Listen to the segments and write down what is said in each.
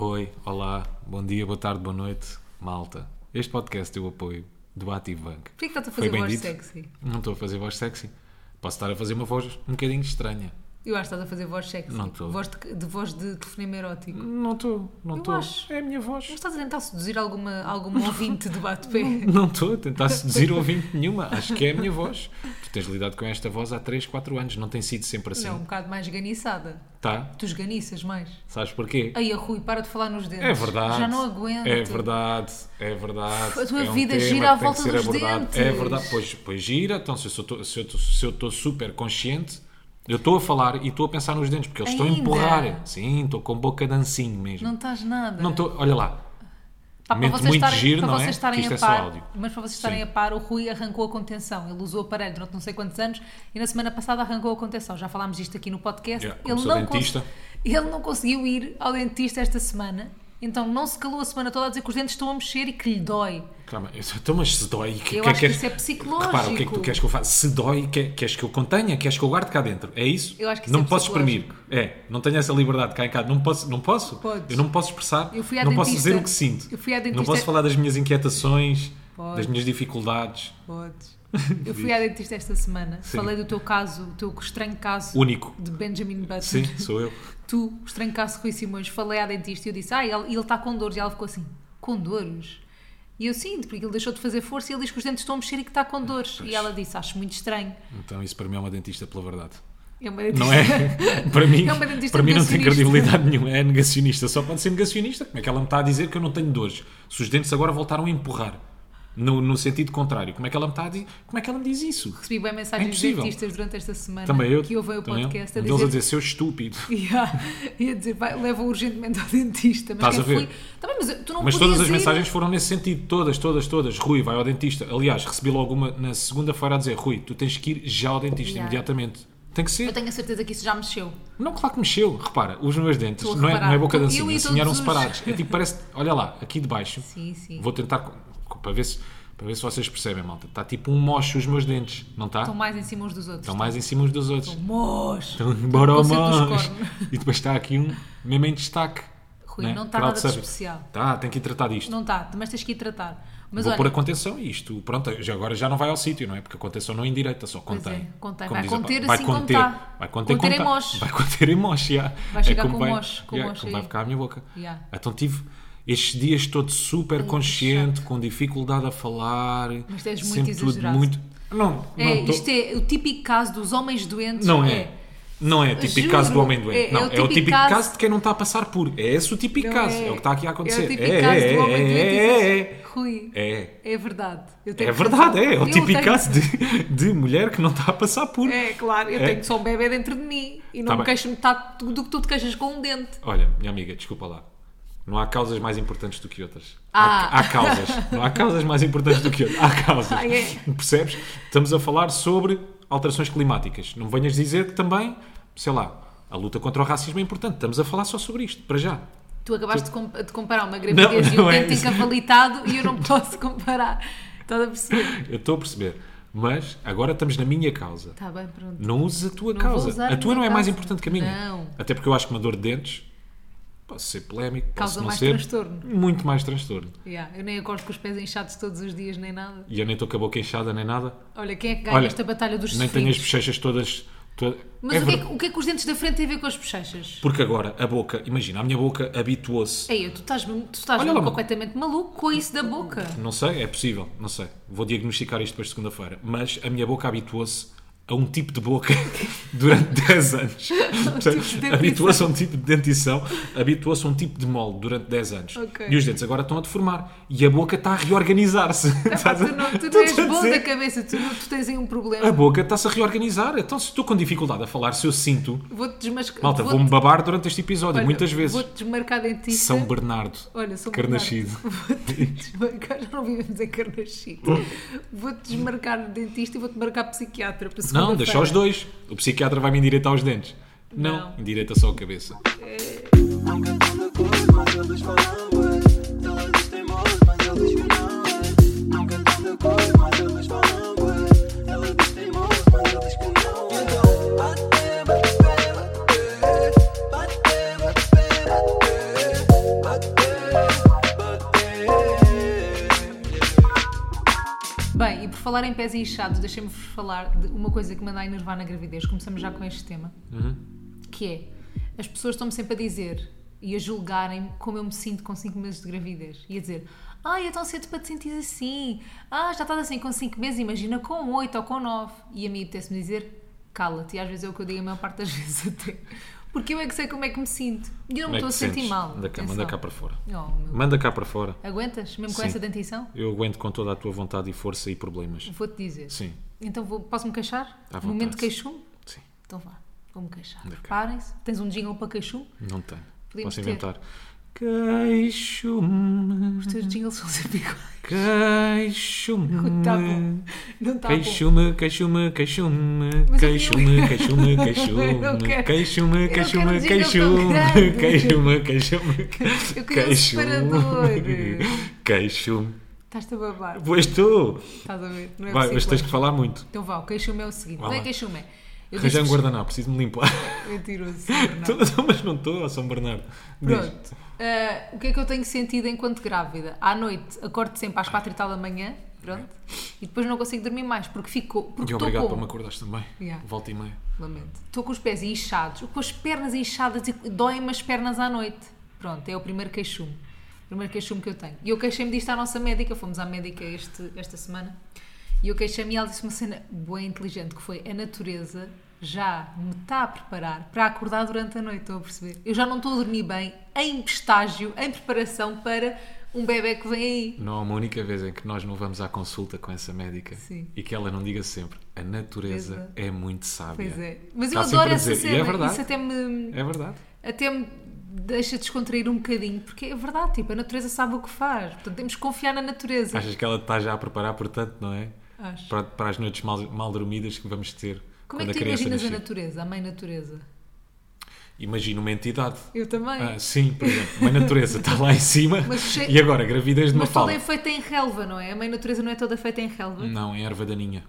Oi, olá, bom dia, boa tarde, boa noite, malta. Este podcast tem o apoio do Ativank. Porquê que estás a fazer voz dito? sexy? Não estou a fazer voz sexy. Posso estar a fazer uma voz um bocadinho estranha. Eu acho que estás a fazer voz sexy. Não estou. Voz de, de voz de telefonema erótico. Não estou, não estou. É a minha Mas voz. estás a tentar seduzir alguma, alguma ouvinte de bate-pé? Não estou a tentar seduzir ouvinte nenhuma. Acho que é a minha voz. Tu tens lidado com esta voz há 3, 4 anos. Não tem sido sempre assim. Não, um bocado mais esganiçada. Tá? Tu esganiças mais. Sabes porquê? Aí, a Rui, para de falar nos dentes. É verdade. Já não aguento. É verdade, é verdade. A tua é um vida gira à volta dos abordado. dentes. É verdade, pois, pois gira. Então, se eu estou super consciente, eu estou a falar e estou a pensar nos dentes, porque eles estão a Ainda? empurrar. Sim, estou com boca de ancinho mesmo. Não estás nada. Não estou, olha lá. Pá, para vocês muito estarem, giro, para não é? vocês estarem Que isto a é par, áudio. Mas para vocês estarem Sim. a par, o Rui arrancou a contenção. Ele usou o aparelho durante não sei quantos anos e na semana passada arrancou a contenção. Já falámos disto aqui no podcast. Yeah, ele, não dentista. ele não conseguiu ir ao dentista esta semana. Então não se calou a semana toda a dizer que os dentes estão a mexer e que lhe dói. Calma, então, mas se dói. Que, Eu que- acho que- que isso é psicológico. Repara, o que é que tu queres que eu faça? Se dói, que- queres que eu contenha? Queres que eu guarde cá dentro? É isso? Eu acho que isso Não é me posso exprimir. É, não tenho essa liberdade cá em casa. Não posso? Não posso? Podes. Eu não me posso expressar. Eu fui à não posso dentista- dizer o que sinto. eu fui à Não dentista- posso falar das minhas inquietações, Podes. das minhas dificuldades. Podes. Eu fui à dentista esta semana. Sim. Falei do teu caso, o teu estranho caso Único. de Benjamin Button. Sim, sou eu. tu, o estranho caso de Rui Simões, falei à dentista e eu disse, ah, ele, ele está com dores. E ela ficou assim, com dores? E eu sim, porque ele deixou de fazer força e ele diz que os dentes estão a mexer e que está com dores. E ela disse, acho muito estranho. Então isso para mim é uma dentista pela verdade. É uma dentista. Não é? Para mim, É para mim não tem credibilidade nenhuma. É negacionista. Só pode ser negacionista. Como é que ela me está a dizer que eu não tenho dores? Se os dentes agora voltaram a empurrar. No, no sentido contrário. Como é que ela me a dizer? Como é que ela me diz isso? Recebi bem mensagens É de dentistas durante esta semana Também eu. que ouvem o eu. podcast Um a dizer, a dizer, seu estúpido. Yeah, ia dizer, vai, leva urgentemente ao dentista. Mas Estás a ver? fui- Também, mas tu não Mas todas as ir. mensagens foram nesse sentido. Todas, todas, todas. Rui, vai ao dentista. Aliás, recebi logo uma na segunda-feira a dizer, Rui, tu tens que ir já ao dentista, Yeah. imediatamente. Tem que ser. Eu tenho a certeza que isso já mexeu. Não, claro que mexeu. Repara, os meus dentes, a não é, não é boca Eu e assim eram os- separados. É tipo, parece, olha lá, aqui de baixo. Sim, sim. Vou tentar, para ver se, para ver se vocês percebem, malta. Está tipo um mocho os meus dentes, não está? Estão mais em cima uns dos outros. Estão mais em cima uns dos outros. Mosh! Estão embora ao cornos. E depois está aqui um mesmo em destaque. Rui, né? não está nada de especial. Tá, tem que ir tratar disto. Não está, mas tens que ir tratar. Mas Vou olha, pôr a contenção e isto, pronto, já agora já não vai ao sítio, não é? Porque a contenção não endireita, só Pois contém. é, contém. Como Vai diz a conter palavra. assim conter. tá. Vai conter, Conter em tá. moche. Vai conter em moche, já. Vai chegar como com vai- moche, com yeah, moche como vai ficar a minha boca. Yeah. Então tive estes dias todo super consciente, com dificuldade a falar. Mas és muito sempre tudo exagerado. muito. Não, é, não, tô- isto é o típico caso dos homens doentes. não é. Não é típico Juro, caso do homem doente. é- é não, o é o típico típico caso- caso... de quem não está a passar por. É esse o típico Não caso. é. É o que está aqui a acontecer. É o típico é, caso é, do homem é, doente. e é, é, é. Rui, É. é verdade. É verdade, é. É o Eu típico tenho- caso de, de mulher que não está a passar por. É, claro, eu É. tenho só um bebê dentro de mim e não Tá me queixo metade do que tu te queixas com um dente. Olha, minha amiga, desculpa lá. Não há causas mais importantes do que outras. Ah. Há, há causas. Não há causas mais importantes do que outras. Há causas. Ah, é? Percebes? Estamos a falar sobre alterações climáticas. Não venhas dizer que também, sei lá, a luta contra o racismo é importante. Estamos a falar só sobre isto, para já. Tu acabaste de, com- de comparar uma gravidez Não, e um não é dente encavalitado e eu não posso comparar. Estás a perceber? Eu estou a perceber. Mas agora estamos na minha causa. Está bem, pronto. Não uses a tua Não causa. A tua não é mais causa. importante que a minha. Não. Até porque eu acho que uma dor de dentes, posso ser polémico, posso Causa mais ser. transtorno. Muito mais transtorno. Yeah, eu nem acordo com os pés inchados todos os dias, nem nada. E eu nem estou com a boca inchada nem nada. Olha, quem é que ganha Olha, esta batalha dos Nem tenho as bochechas todas. toda- Mas É o, que é que, o que é que os dentes da frente têm a ver com as bochechas? Porque agora a boca, imagina, a minha boca habituou-se. Ei, tu estás, tu estás Olha completamente maluco com isso da boca. Não sei, é possível, não sei. Vou diagnosticar isto depois de segunda-feira. Mas a minha boca habituou-se a um tipo de boca durante 10 anos. Tipo habituou-se a um tipo de dentição, habituou-se a um tipo de molde durante 10 anos. Ok. E os dentes agora estão a deformar. E a boca está a reorganizar-se. A- tu não, tu não és bom dizer. da cabeça, tu, não- tu tens aí um problema. A boca está-se a reorganizar. Então, se estou com dificuldade a falar, se eu sinto. Vou-te desmascarar. Malta, vou-me babar durante este episódio, muitas vezes. Vou-te desmarcar dentista. São Bernardo. Olha, São. Bernardo. Vou-te desmarcar, já não vivemos em Carnaxide. Vou-te desmarcar dentista e vou-te marcar psiquiatra para Não, deixa os dois. O psiquiatra vai me endireitar os dentes. Não, Não. endireita só a cabeça. Não falar em pés inchados, deixem-me vos falar de uma coisa que me anda a enervar na gravidez. Começamos já com este tema. Que é, as pessoas estão-me sempre a dizer e a julgarem como eu me sinto com 5 meses de gravidez. E a dizer, ai, é tão cedo para te sentir assim. Ah, já estás assim com 5 meses, imagina com 8 ou com 9. E a mim apetece-me dizer, cala-te. E às vezes é o que eu digo a maior parte das vezes até. Porque eu é que sei como é que me sinto. E eu não Como é me estou a que te sentir sentes? mal. Manda cá, manda cá para fora. Oh, Manda cá para fora. Aguentas? Mesmo com Sim. essa dentição? Eu aguento com toda a tua vontade e força e problemas. Vou-te dizer. Sim, Então vou- posso-me queixar? À Momento vontade. de queixume? sim. Então vá, vou-me queixar. Preparem-se. Tens um jingle para queixume? Não tenho. Podíamos Posso ter. Queixo-me. Os teus jingles são sempre iguais. Queixo-me. Tá bom. Não está. Queixo-me, queixo-me, queixo-me, queixo-me, queixo-me, queixo-me, queixo-me, queixo-me, queixo-me, queixo-me, queixo-me, Eu queria um separador. queixo-me. Estás-te a babar. Pois tu. Estás a ver? Não é Vai, mas tens que falar muito. Então vá, o queixume é o seguinte. Não é lá. queixume, é. Arranjar um guardanapo, preciso me limpar. Mentiroso, Bernardo. Mas não estou, São Bernardo. Pronto. Ah, o que é que eu tenho sentido enquanto grávida? À noite, acordo sempre às quatro e tal da manhã. Pronto. E depois não consigo dormir mais porque fico. Porque E obrigado com... por me acordares também. Yeah. Volta e meia. Lamento. Estou com os pés inchados, com as pernas inchadas e doem-me as pernas à noite. Pronto, é o primeiro queixume. O primeiro queixume que eu tenho. E eu queixei-me disto à nossa médica, fomos à médica este, esta semana, e eu queixei-me e ela disse uma cena boa inteligente, que foi a natureza já me está a preparar para acordar durante a noite, estão a perceber? Eu já não estou a dormir bem, em estágio, em preparação para um bebê que vem aí. Não há uma única vez em que nós não vamos à consulta com essa médica Sim. e que ela não diga sempre a natureza Natureza. é muito sábia. Pois é. Mas eu Está adoro essa dizer, e cena. é verdade. Isso até me, É verdade. até me deixa descontrair um bocadinho, porque é verdade, tipo, a natureza sabe o que faz. Portanto, temos que confiar na natureza. Achas que ela está já a preparar, portanto, não é? Acho. Para, para as noites mal, mal dormidas que vamos ter Como é que a tu imaginas a nascer. natureza, a mãe natureza? Imagina uma entidade. Eu também. Ah, sim, por exemplo, uma natureza está lá em cima che- e agora gravidez de uma Mas toda fala. é feita em relva, não é? A mãe natureza não é toda feita em relva? Não, em erva daninha.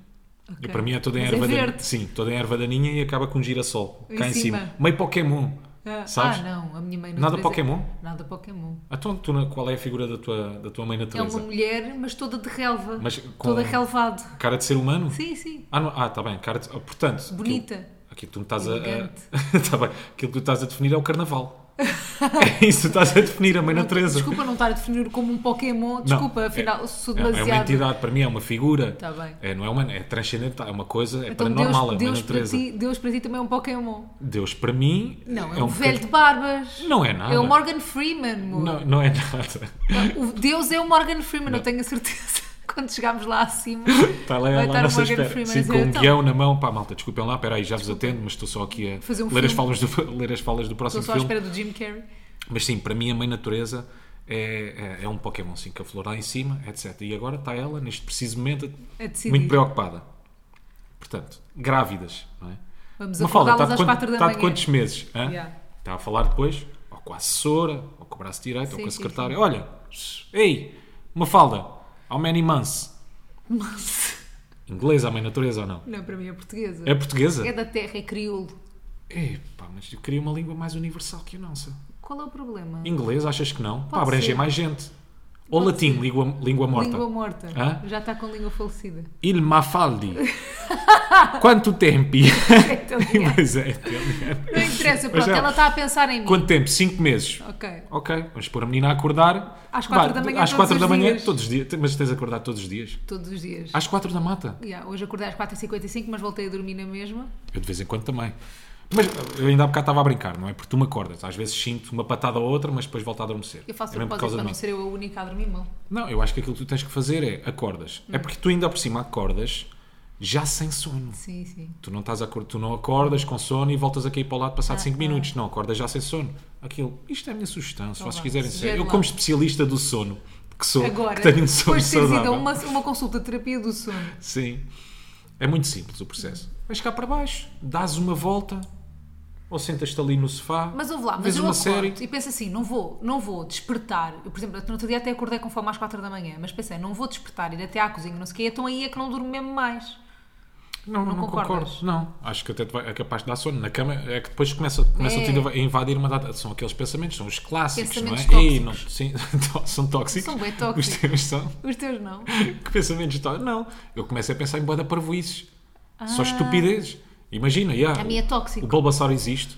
Ok. E para mim é toda em Mas é erva daninha. verde. Sim, toda em erva daninha e acaba com um girassol Em cá em cima. cima. Meio Pokémon. Ah, Sabes? ah, não, a minha mãe Nada natureza... Pokémon? Nada Pokémon. Então, tu, qual é a figura da tua, da tua mãe É natureza? uma mulher, mas toda de relva. Mas com- Toda relvado. Cara de ser humano? Sim, sim. Ah, não, ah, tá bem. Cara de... ah, portanto, aquilo- Bonita. Aquilo, que tu me estás a. A... tá bem. Aquilo que tu estás a definir é o carnaval. É isso estás a definir, a mãe Não- natureza. Desculpa não estar a definir como um Pokémon. Não, Desculpa, afinal, é, sou é- demasiado. É uma entidade, para mim é uma figura. Tá bem. É, não é uma, é transcendental, é uma coisa, é Então paranormal, Deus, é Deus, para natureza. ti, Deus para ti também é um Pokémon. Deus para mim Não, é, um, velho bocadinho- de barbas. Não é nada. É o Morgan Freeman, amor. Não, não é nada. O Deus é o Morgan Freeman, eu tenho a certeza. Quando chegarmos lá acima, Está lá, vai estar à o Morgan. Freeman Sim, com um então, guião na mão. Pá, malta, desculpem lá, peraí, já vos atendo, mas estou só aqui a Fazer um ler, as falas do, ler as falas do próximo Estou só à filme. espera do Jim Carrey. Mas sim, para mim a mãe natureza é, é, é um Pokémon, sim, que aflora lá em cima, etc. E agora está ela, neste preciso momento, A decidir. muito preocupada. Portanto, grávidas, não é? Vamos acordá-las está de, às quatro da está manhã. de quantos meses? hã? Yeah. Está a falar depois, ou com a assessora, ou com o braço direito, ou Sim, com a sim, secretária. Olha, ei, Mafalda, how many months? Inglês, a mãe natureza ou não? Não, para mim é portuguesa. É portuguesa? É da terra, é crioulo. Epá, mas eu queria uma língua mais universal que a nossa. Qual é o problema? Inglês, achas que não? Para Pode abranger ser. mais gente. Ou Pode latim, língua, língua morta. Língua morta. Hã? Já está com língua falecida. Il Mafaldi. Quanto tempo? italiano. Mas é italiano. Não interessa, pronto, é. ela está a pensar em mim. Quanto tempo? 5 meses. Ok. Ok, vamos pôr a menina a acordar. Às quatro da manhã Às todos 4 os da manhã, dias. todos os dias. Mas tens acordado todos os dias? Todos os dias. Às 4 da mata. Yeah, hoje acordei às 4h55, mas voltei a dormir na mesma. Eu de vez em quando também. Mas eu ainda há bocado estava a brincar, não é? Porque tu me acordas. Às vezes sinto uma patada ou outra, mas depois volto a adormecer. Eu faço é mesmo por causa para de não ser eu a única a dormir mal. Não, eu acho que aquilo que tu tens que fazer é acordas. É porque tu ainda por cima acordas já sem sono. Sim, sim. Tu não, estás a, tu não acordas com sono e voltas a cair para o lado passado Ah, 5 ah. minutos. Não, acordas já sem sono. Aquilo, isto é a minha sugestão, se Então vocês quiserem ser. Eu, como especialista do sono, que sou, Agora, que tenho um sono depois de teres ido a saudável. uma, uma consulta de terapia do sono, Sim. É muito simples o processo. Vais cá para baixo, dás uma volta, ou sentas-te ali no sofá, Mas ouve lá, mas vês eu uma acordo série. e penso assim, não vou, não vou despertar. Eu, por exemplo, no outro dia até acordei com fome às 4 da manhã, mas pensei, não vou despertar, ir até à cozinha, não sei o quê, então aí é que não durmo mesmo mais. Não, não, não concordo. Não, acho que até vai- é capaz de dar sono. Na cama é que depois começa, começam É. a invadir uma data. São aqueles pensamentos, são os clássicos, não é? Pensamentos Ei, não, sim, são tóxicos. São bem tóxicos. Os teus são. Os teus não. Que pensamentos tóxicos? Não, eu começo a pensar em boa da parvoices. Só Ah. estupidez. Imagina, yeah, A minha é tóxico. o Bulbasaur existe?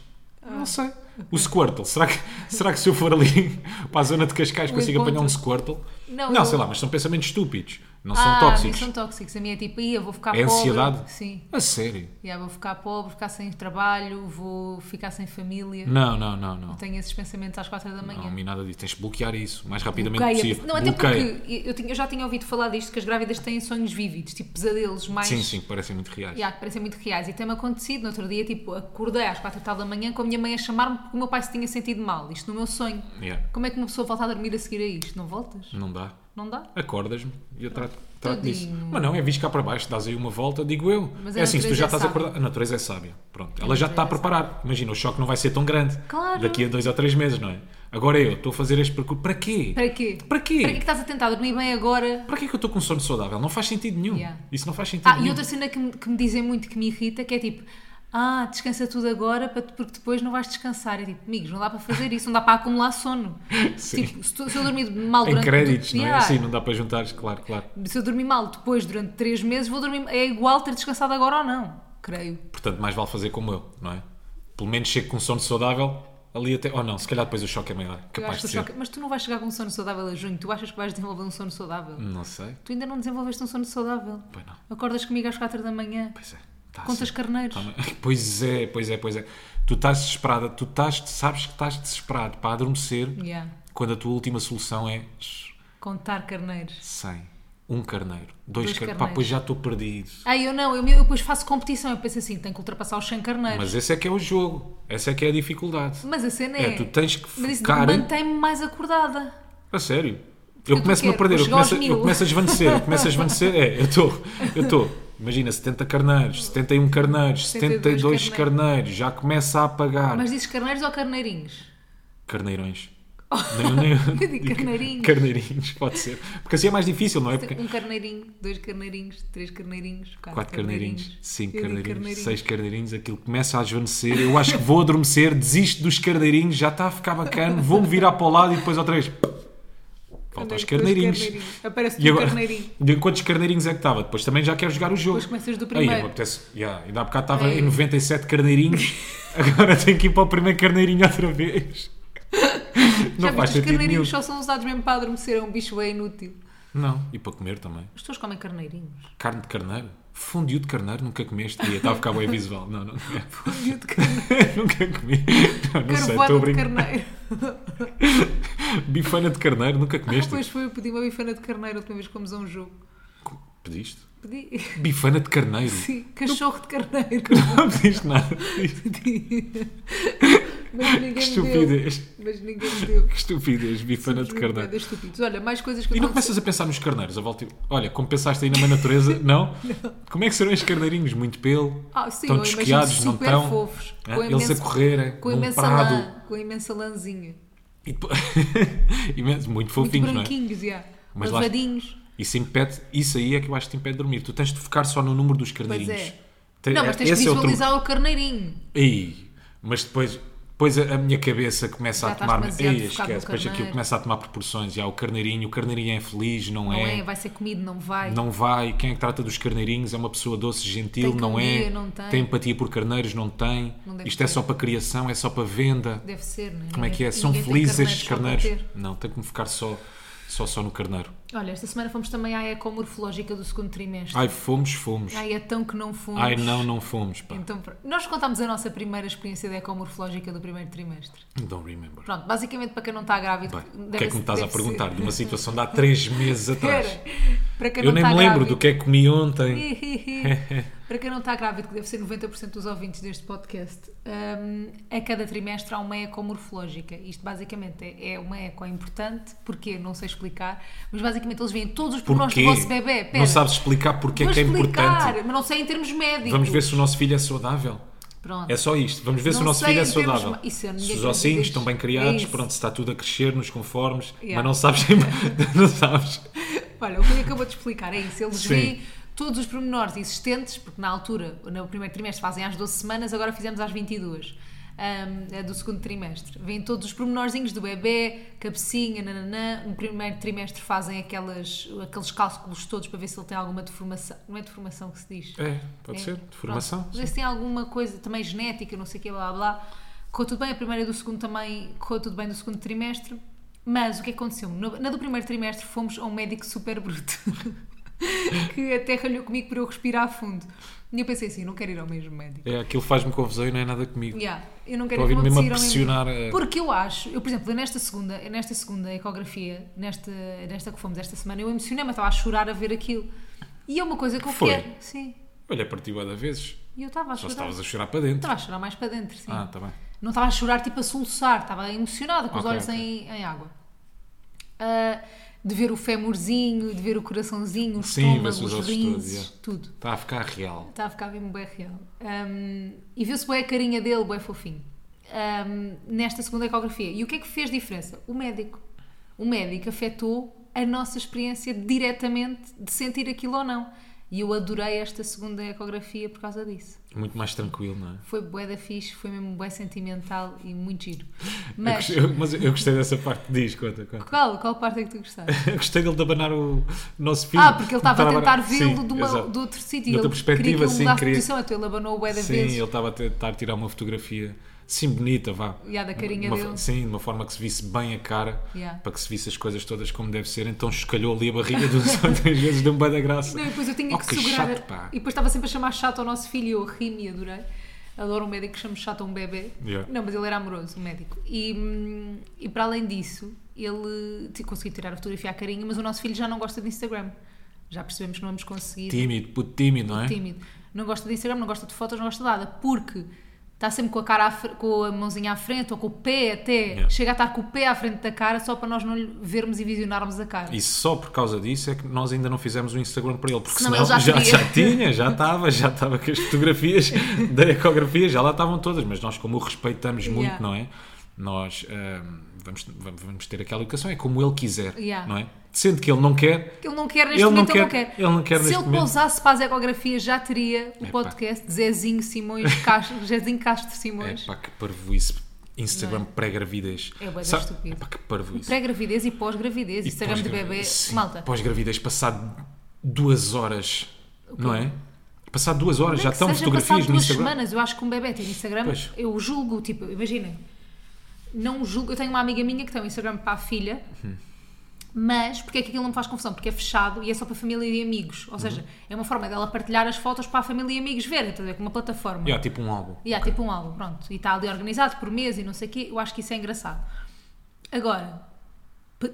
Não sei. O Squirtle, será que, será que se eu for ali para a zona de Cascais O consigo apanhar um. Squirtle? Não, Não, eu- sei lá, mas são pensamentos estúpidos. Não são ah, tóxicos. são tóxicos. A minha é tipo, "Ih, eu vou ficar É pobre. ansiedade? Sim. A sério? Yeah, vou ficar pobre, ficar sem trabalho, vou ficar sem família. Não, não, não, não. Tenho esses pensamentos às quatro da manhã. Não, me nada disso. Tens de bloquear isso o mais rapidamente Bloqueia. possível. Não, até Bloqueia. porque eu, tinha- eu já tinha ouvido falar disto, que as grávidas têm sonhos vívidos, tipo pesadelos mais... Sim, sim, que parecem muito reais. Yeah, que parecem muito reais. E tem-me acontecido no outro dia, tipo, acordei às quatro e tal da manhã com a minha mãe a chamar-me porque o meu pai se tinha sentido mal. Isto no meu sonho. Yeah. Como é que uma pessoa volta a dormir a seguir a isto? Não voltas? Não dá. Não dá? Acordas-me e eu trato, trato disso. Mas não, é vis cá para baixo, dás aí uma volta, digo eu. Mas é assim, se tu já é estás acordado. A natureza é sábia. Pronto. Ela já está a é preparar. Imagina, o choque não vai ser tão grande. Claro. Daqui a dois ou três meses, não é? Agora eu estou a fazer este percurso. Para quê? Para quê? Para quê? Para que estás a tentar dormir bem agora? Para quê que eu estou com sono saudável? Não faz sentido nenhum. Yeah. Isso não faz sentido Ah, nenhum. e outra cena que me, que me dizem muito que me irrita, que é tipo, ah, descansa tudo agora porque depois não vais descansar. É tipo, amigos, não dá para fazer isso, não dá para acumular sono. Sim. Tipo, se, eu dormir mal Em durante... créditos, não é? Assim, não dá para juntares, claro, claro. Se eu dormir mal depois durante três meses, vou dormir... É igual ter descansado agora ou não, creio. Portanto, mais vale fazer como eu, não é? Pelo menos chego com sono saudável ali até. Ou não, se calhar depois o choque é maior. Capaz de ser. choque- Mas tu não vais chegar com um sono saudável a junho, tu achas que vais desenvolver um sono saudável? Não sei. Tu ainda não desenvolveste um sono saudável. Pois não. Acordas comigo às quatro da manhã, Pois é. Tá contas assim. carneiros. Tá. Pois é, pois é, pois é. Tu estás desesperada, tu estás, sabes que estás desesperado para adormecer Yeah. quando a tua última solução é Contar carneiros. 100. Um carneiro, dois, Dois carneiros. Pá, pois já estou perdido. Ah, eu não, eu, eu depois faço competição, eu penso assim, tenho que ultrapassar os 100 carneiros. Mas esse é que é o jogo. Essa é que é a dificuldade. Mas a cena é. É, tu tens que focar mantém-me mais acordada. A sério? eu Eu começo-me a perder, eu começo, eu começo a esvanecer, eu começo a esvanecer. É, eu estou, eu estou. Imagina, 70 carneiros, 71 carneiros, 72 72 carneiros, já começa a apagar. Mas dizes carneiros ou carneirinhos? Carneirões. Nem- nem- Eu digo carneirinhos. Carneirinhos, pode ser. Porque assim é mais difícil, não é? Porque Um carneirinho, dois carneirinhos, três carneirinhos, quatro, Quatro carneirinhos, cinco Eu digo carneirinhos, carneirinhos. seis carneirinhos, aquilo começa a adormecer. Eu acho que vou adormecer, desisto dos carneirinhos, já está a ficar bacana, vou-me virar para o lado e depois outra vez. Falta os Carneiro, depois carneirinhos. Aparece-te um agora, carneirinho. de quantos carneirinhos é que estava? Depois também já quero jogar o jogo. Depois começas do Aí, primeiro. me apetece, yeah, ainda há bocado estava Ei. em 97 carneirinhos, agora tenho que ir para o primeiro carneirinho outra vez. Não Já faz viste, os sentido nenhum. carneirinhos só são usados mesmo para adormecer, é um bicho bem inútil. Não, e para comer também. As pessoas comem carneirinhos. Carne de carneiro? Fundiu de carneiro? Nunca comeste? Ia, estava a ficar bem visual. Não, não. Fondue de carneiro. Nunca comi. Não, não sei, estou a Carvana de brincar. carneiro. Bifana de carneiro? Nunca Ah, comeste? pois foi, eu pedi uma bifana de carneiro a última vez que fomos a um jogo. Pediste? Pedi. Bifana de carneiro? Sim, cachorro de carneiro. Não pediste nada. Pedi. Mas ninguém Que me deu. estupidez. Mas ninguém me deu. Que estupidez. Bifana de carneiro. de estúpidos. Olha, mais coisas que E não começas a pensar nos carneiros? A volta... Olha, como pensaste aí na mãe natureza, não? Como é que serão estes carneirinhos? Muito pelo? Ah, sim, Estão desquiados, não estão? fofos. Ah, com eles a imenso- correrem Com imensa prado. lã. Com imensa lãzinha. E depois... Imenso, muito Muito fofinhos, não é? branquinhos, já. Mas lá- Lavadinhos. Isso impede, isso aí é que eu acho que te impede de dormir. Tu tens de focar só no número dos Pois carneirinhos. é. Te- Não, mas tens esse que é o truque. visualizar o carneirinho. Ei, mas depois, depois a, a minha cabeça começa Já a tomar. Ei, esquece, depois aquilo começa a tomar proporções. Já o carneirinho, o carneirinho é feliz, não, Não é? é? Vai ser comido, não vai. Não vai. Quem é que trata dos carneirinhos é uma pessoa doce, gentil, Tem não é? comida, não tem. empatia por carneiros, não tem. Não Isto é ter. só para criação, é só para venda. Deve ser, não é? Como é que é? São tem felizes estes carneiros? Não, tem que me focar só, só, só no carneiro. Olha, esta semana fomos também à ecomorfológica do segundo trimestre. Ai, fomos, fomos. Ai, é tão que não fomos. Ai, não, não fomos, pá. Então, nós contámos a nossa primeira experiência de ecomorfológica do primeiro trimestre. Don't remember. Pronto, basicamente para quem não está grávido. Bem, o que é que me estás a perguntar? ser- De uma situação de há três meses atrás. Espera, para quem Eu não nem me lembro grávido- do que é que comi ontem. Para quem não está grávido, que deve ser 90% dos ouvintes deste podcast, hum, a cada trimestre há uma ecomorfológica. Isto basicamente é, é uma eco importante, porque não sei explicar, mas basicamente eles veem todos os pormenores do vosso bebê. Pera, Não sabes explicar porque é que é explicar, importante. mas não sei em termos médicos. Vamos ver se o nosso filho é saudável. Pronto. É só isto. Vamos ver se Não o nosso filho é saudável. isso, se os ossinhos estão bem criados, É pronto, se está tudo a crescer nos conformes, Yeah. mas não sabes. não sabes. Olha, o que ele acabou de explicar é isso. Eles veem todos os pormenores existentes, porque na altura, no primeiro trimestre fazem às 12 semanas, agora fizemos às 22. Um, é do segundo trimestre. Vêm todos os pormenorzinhos do bebê, cabecinha, nananã. No primeiro trimestre fazem aquelas, aqueles cálculos todos para ver se ele tem alguma deformação. Não é deformação que se diz? É, pode É. ser, de formação. Pronto. Ver se tem alguma coisa também genética, não sei o que, blá blá blá. Correu tudo bem, a primeira e do segundo também correu tudo bem do segundo trimestre. Mas o que aconteceu? No- Na do primeiro trimestre fomos a um médico super bruto que até ralhou comigo para eu respirar fundo. E eu pensei assim: não quero ir ao mesmo médico. É, aquilo faz-me confusão e não é nada comigo. Yeah, eu não quero Estou ir mesmo a pressionar. eh, Porque eu acho, eu por exemplo, nesta segunda, nesta segunda ecografia, nesta, nesta que fomos esta semana, eu emocionei-me, estava a chorar a ver aquilo. E é uma coisa que eu Foi? quero. Sim. Olha, partiu a da vezes. E eu estava a Só chorar. estavas a chorar para dentro. Estava a chorar mais para dentro, sim. Ah, tá bem. Não estava a chorar tipo a soluçar, estava emocionada, com os olhos ok. Em, em água. Ah, de ver o fémurzinho, de ver o coraçãozinho, o Sim, estômago, os os rins, todos, tudo. Está a ficar real. Está a ficar mesmo bem real. Um, e viu-se bem a carinha dele, bem fofinho. Um, nesta segunda ecografia. E o que é que fez diferença? O médico. O médico afetou a nossa experiência diretamente de sentir aquilo ou não. E eu adorei esta segunda ecografia por causa disso. Muito mais tranquilo, não é? Foi bué da fixe, foi mesmo bué sentimental e muito giro. Eu Mas, gostei- eu- mas eu gostei dessa parte. Diz, conta, conta. qual, qual parte é que tu gostaste? Eu gostei dele de abanar o nosso filho. Ah, porque ele estava a tentar Sim, vê-lo de, uma- de outro sítio. De outra perspectiva, queria que ele sim, queria- posição, então ele abanou o bué da Sim, vezes. ele estava a tentar tirar uma fotografia assim bonita, vá. A da carinha Uma- dele. Sim, de uma forma que se visse bem a cara, Yeah. para que se visse as coisas todas como deve ser. Então escalhou ali a barriga duas ou três vezes, deu-me bem da graça. Não, e depois eu tinha Oh, que, que segurar. chato, e depois estava sempre a chamar chato ao nosso filho e eu ri-me e adorei. Adoro um médico que chama chato a um bebê. Yeah. Não, mas ele era amoroso, o médico. E, hum, e para além disso, ele conseguiu tirar a fotografia à carinha, mas o nosso filho já não gosta de Instagram. Já percebemos que não vamos conseguir. Tímido, puto tímido, não é? tímido. Não gosta de Instagram, não gosta de fotos, não gosta de nada. Porque está sempre com a cara com a mãozinha à frente ou com o pé até. Yeah. Chega a estar com o pé à frente da cara só para nós não lhe vermos e visionarmos a cara. E só por causa disso é que nós ainda não fizemos o Instagram para ele, porque Senão senão, ele já já, já tinha, já estava, já estava com as fotografias da ecografia, já lá estavam todas, mas nós como o respeitamos muito, Yeah. não é? Nós ahm, vamos, vamos ter aquela educação, é como ele quiser, Yeah. não é? Sendo que ele não quer, Ele não quer neste Ele não momento, ele não quer- quer. ele não quer Se ele momento. pousasse para as ecografias, já teria o Epá. podcast de Zezinho Simões Castro, Zezinho Castro é Simões. pá, que parvoíce, Instagram Não pré-gravidez. É Sabe- estúpido. É pá, que parvoíce. Pré-gravidez e pós-gravidez, Instagram de pós-gravidez, bebê. sim, Malta, Pós-gravidez, passado duas horas, não é? Passado duas horas, nem já estão fotografias no duas Instagram. semanas, eu acho que um bebê ter Instagram, Pois. eu julgo, tipo, imaginem, não julgo, eu tenho uma amiga minha que tem um Instagram para a filha, Hum. mas porque é que aquilo não me faz confusão? Porque é fechado e é só para família e amigos, Uhum. ou seja, é uma forma dela partilhar as fotos para a família e amigos verem, estás a ver, com uma plataforma. Yeah, tipo um álbum. E há tipo um álbum, pronto. E está ali organizado por mês e não sei o quê. Eu acho que isso é engraçado. Agora,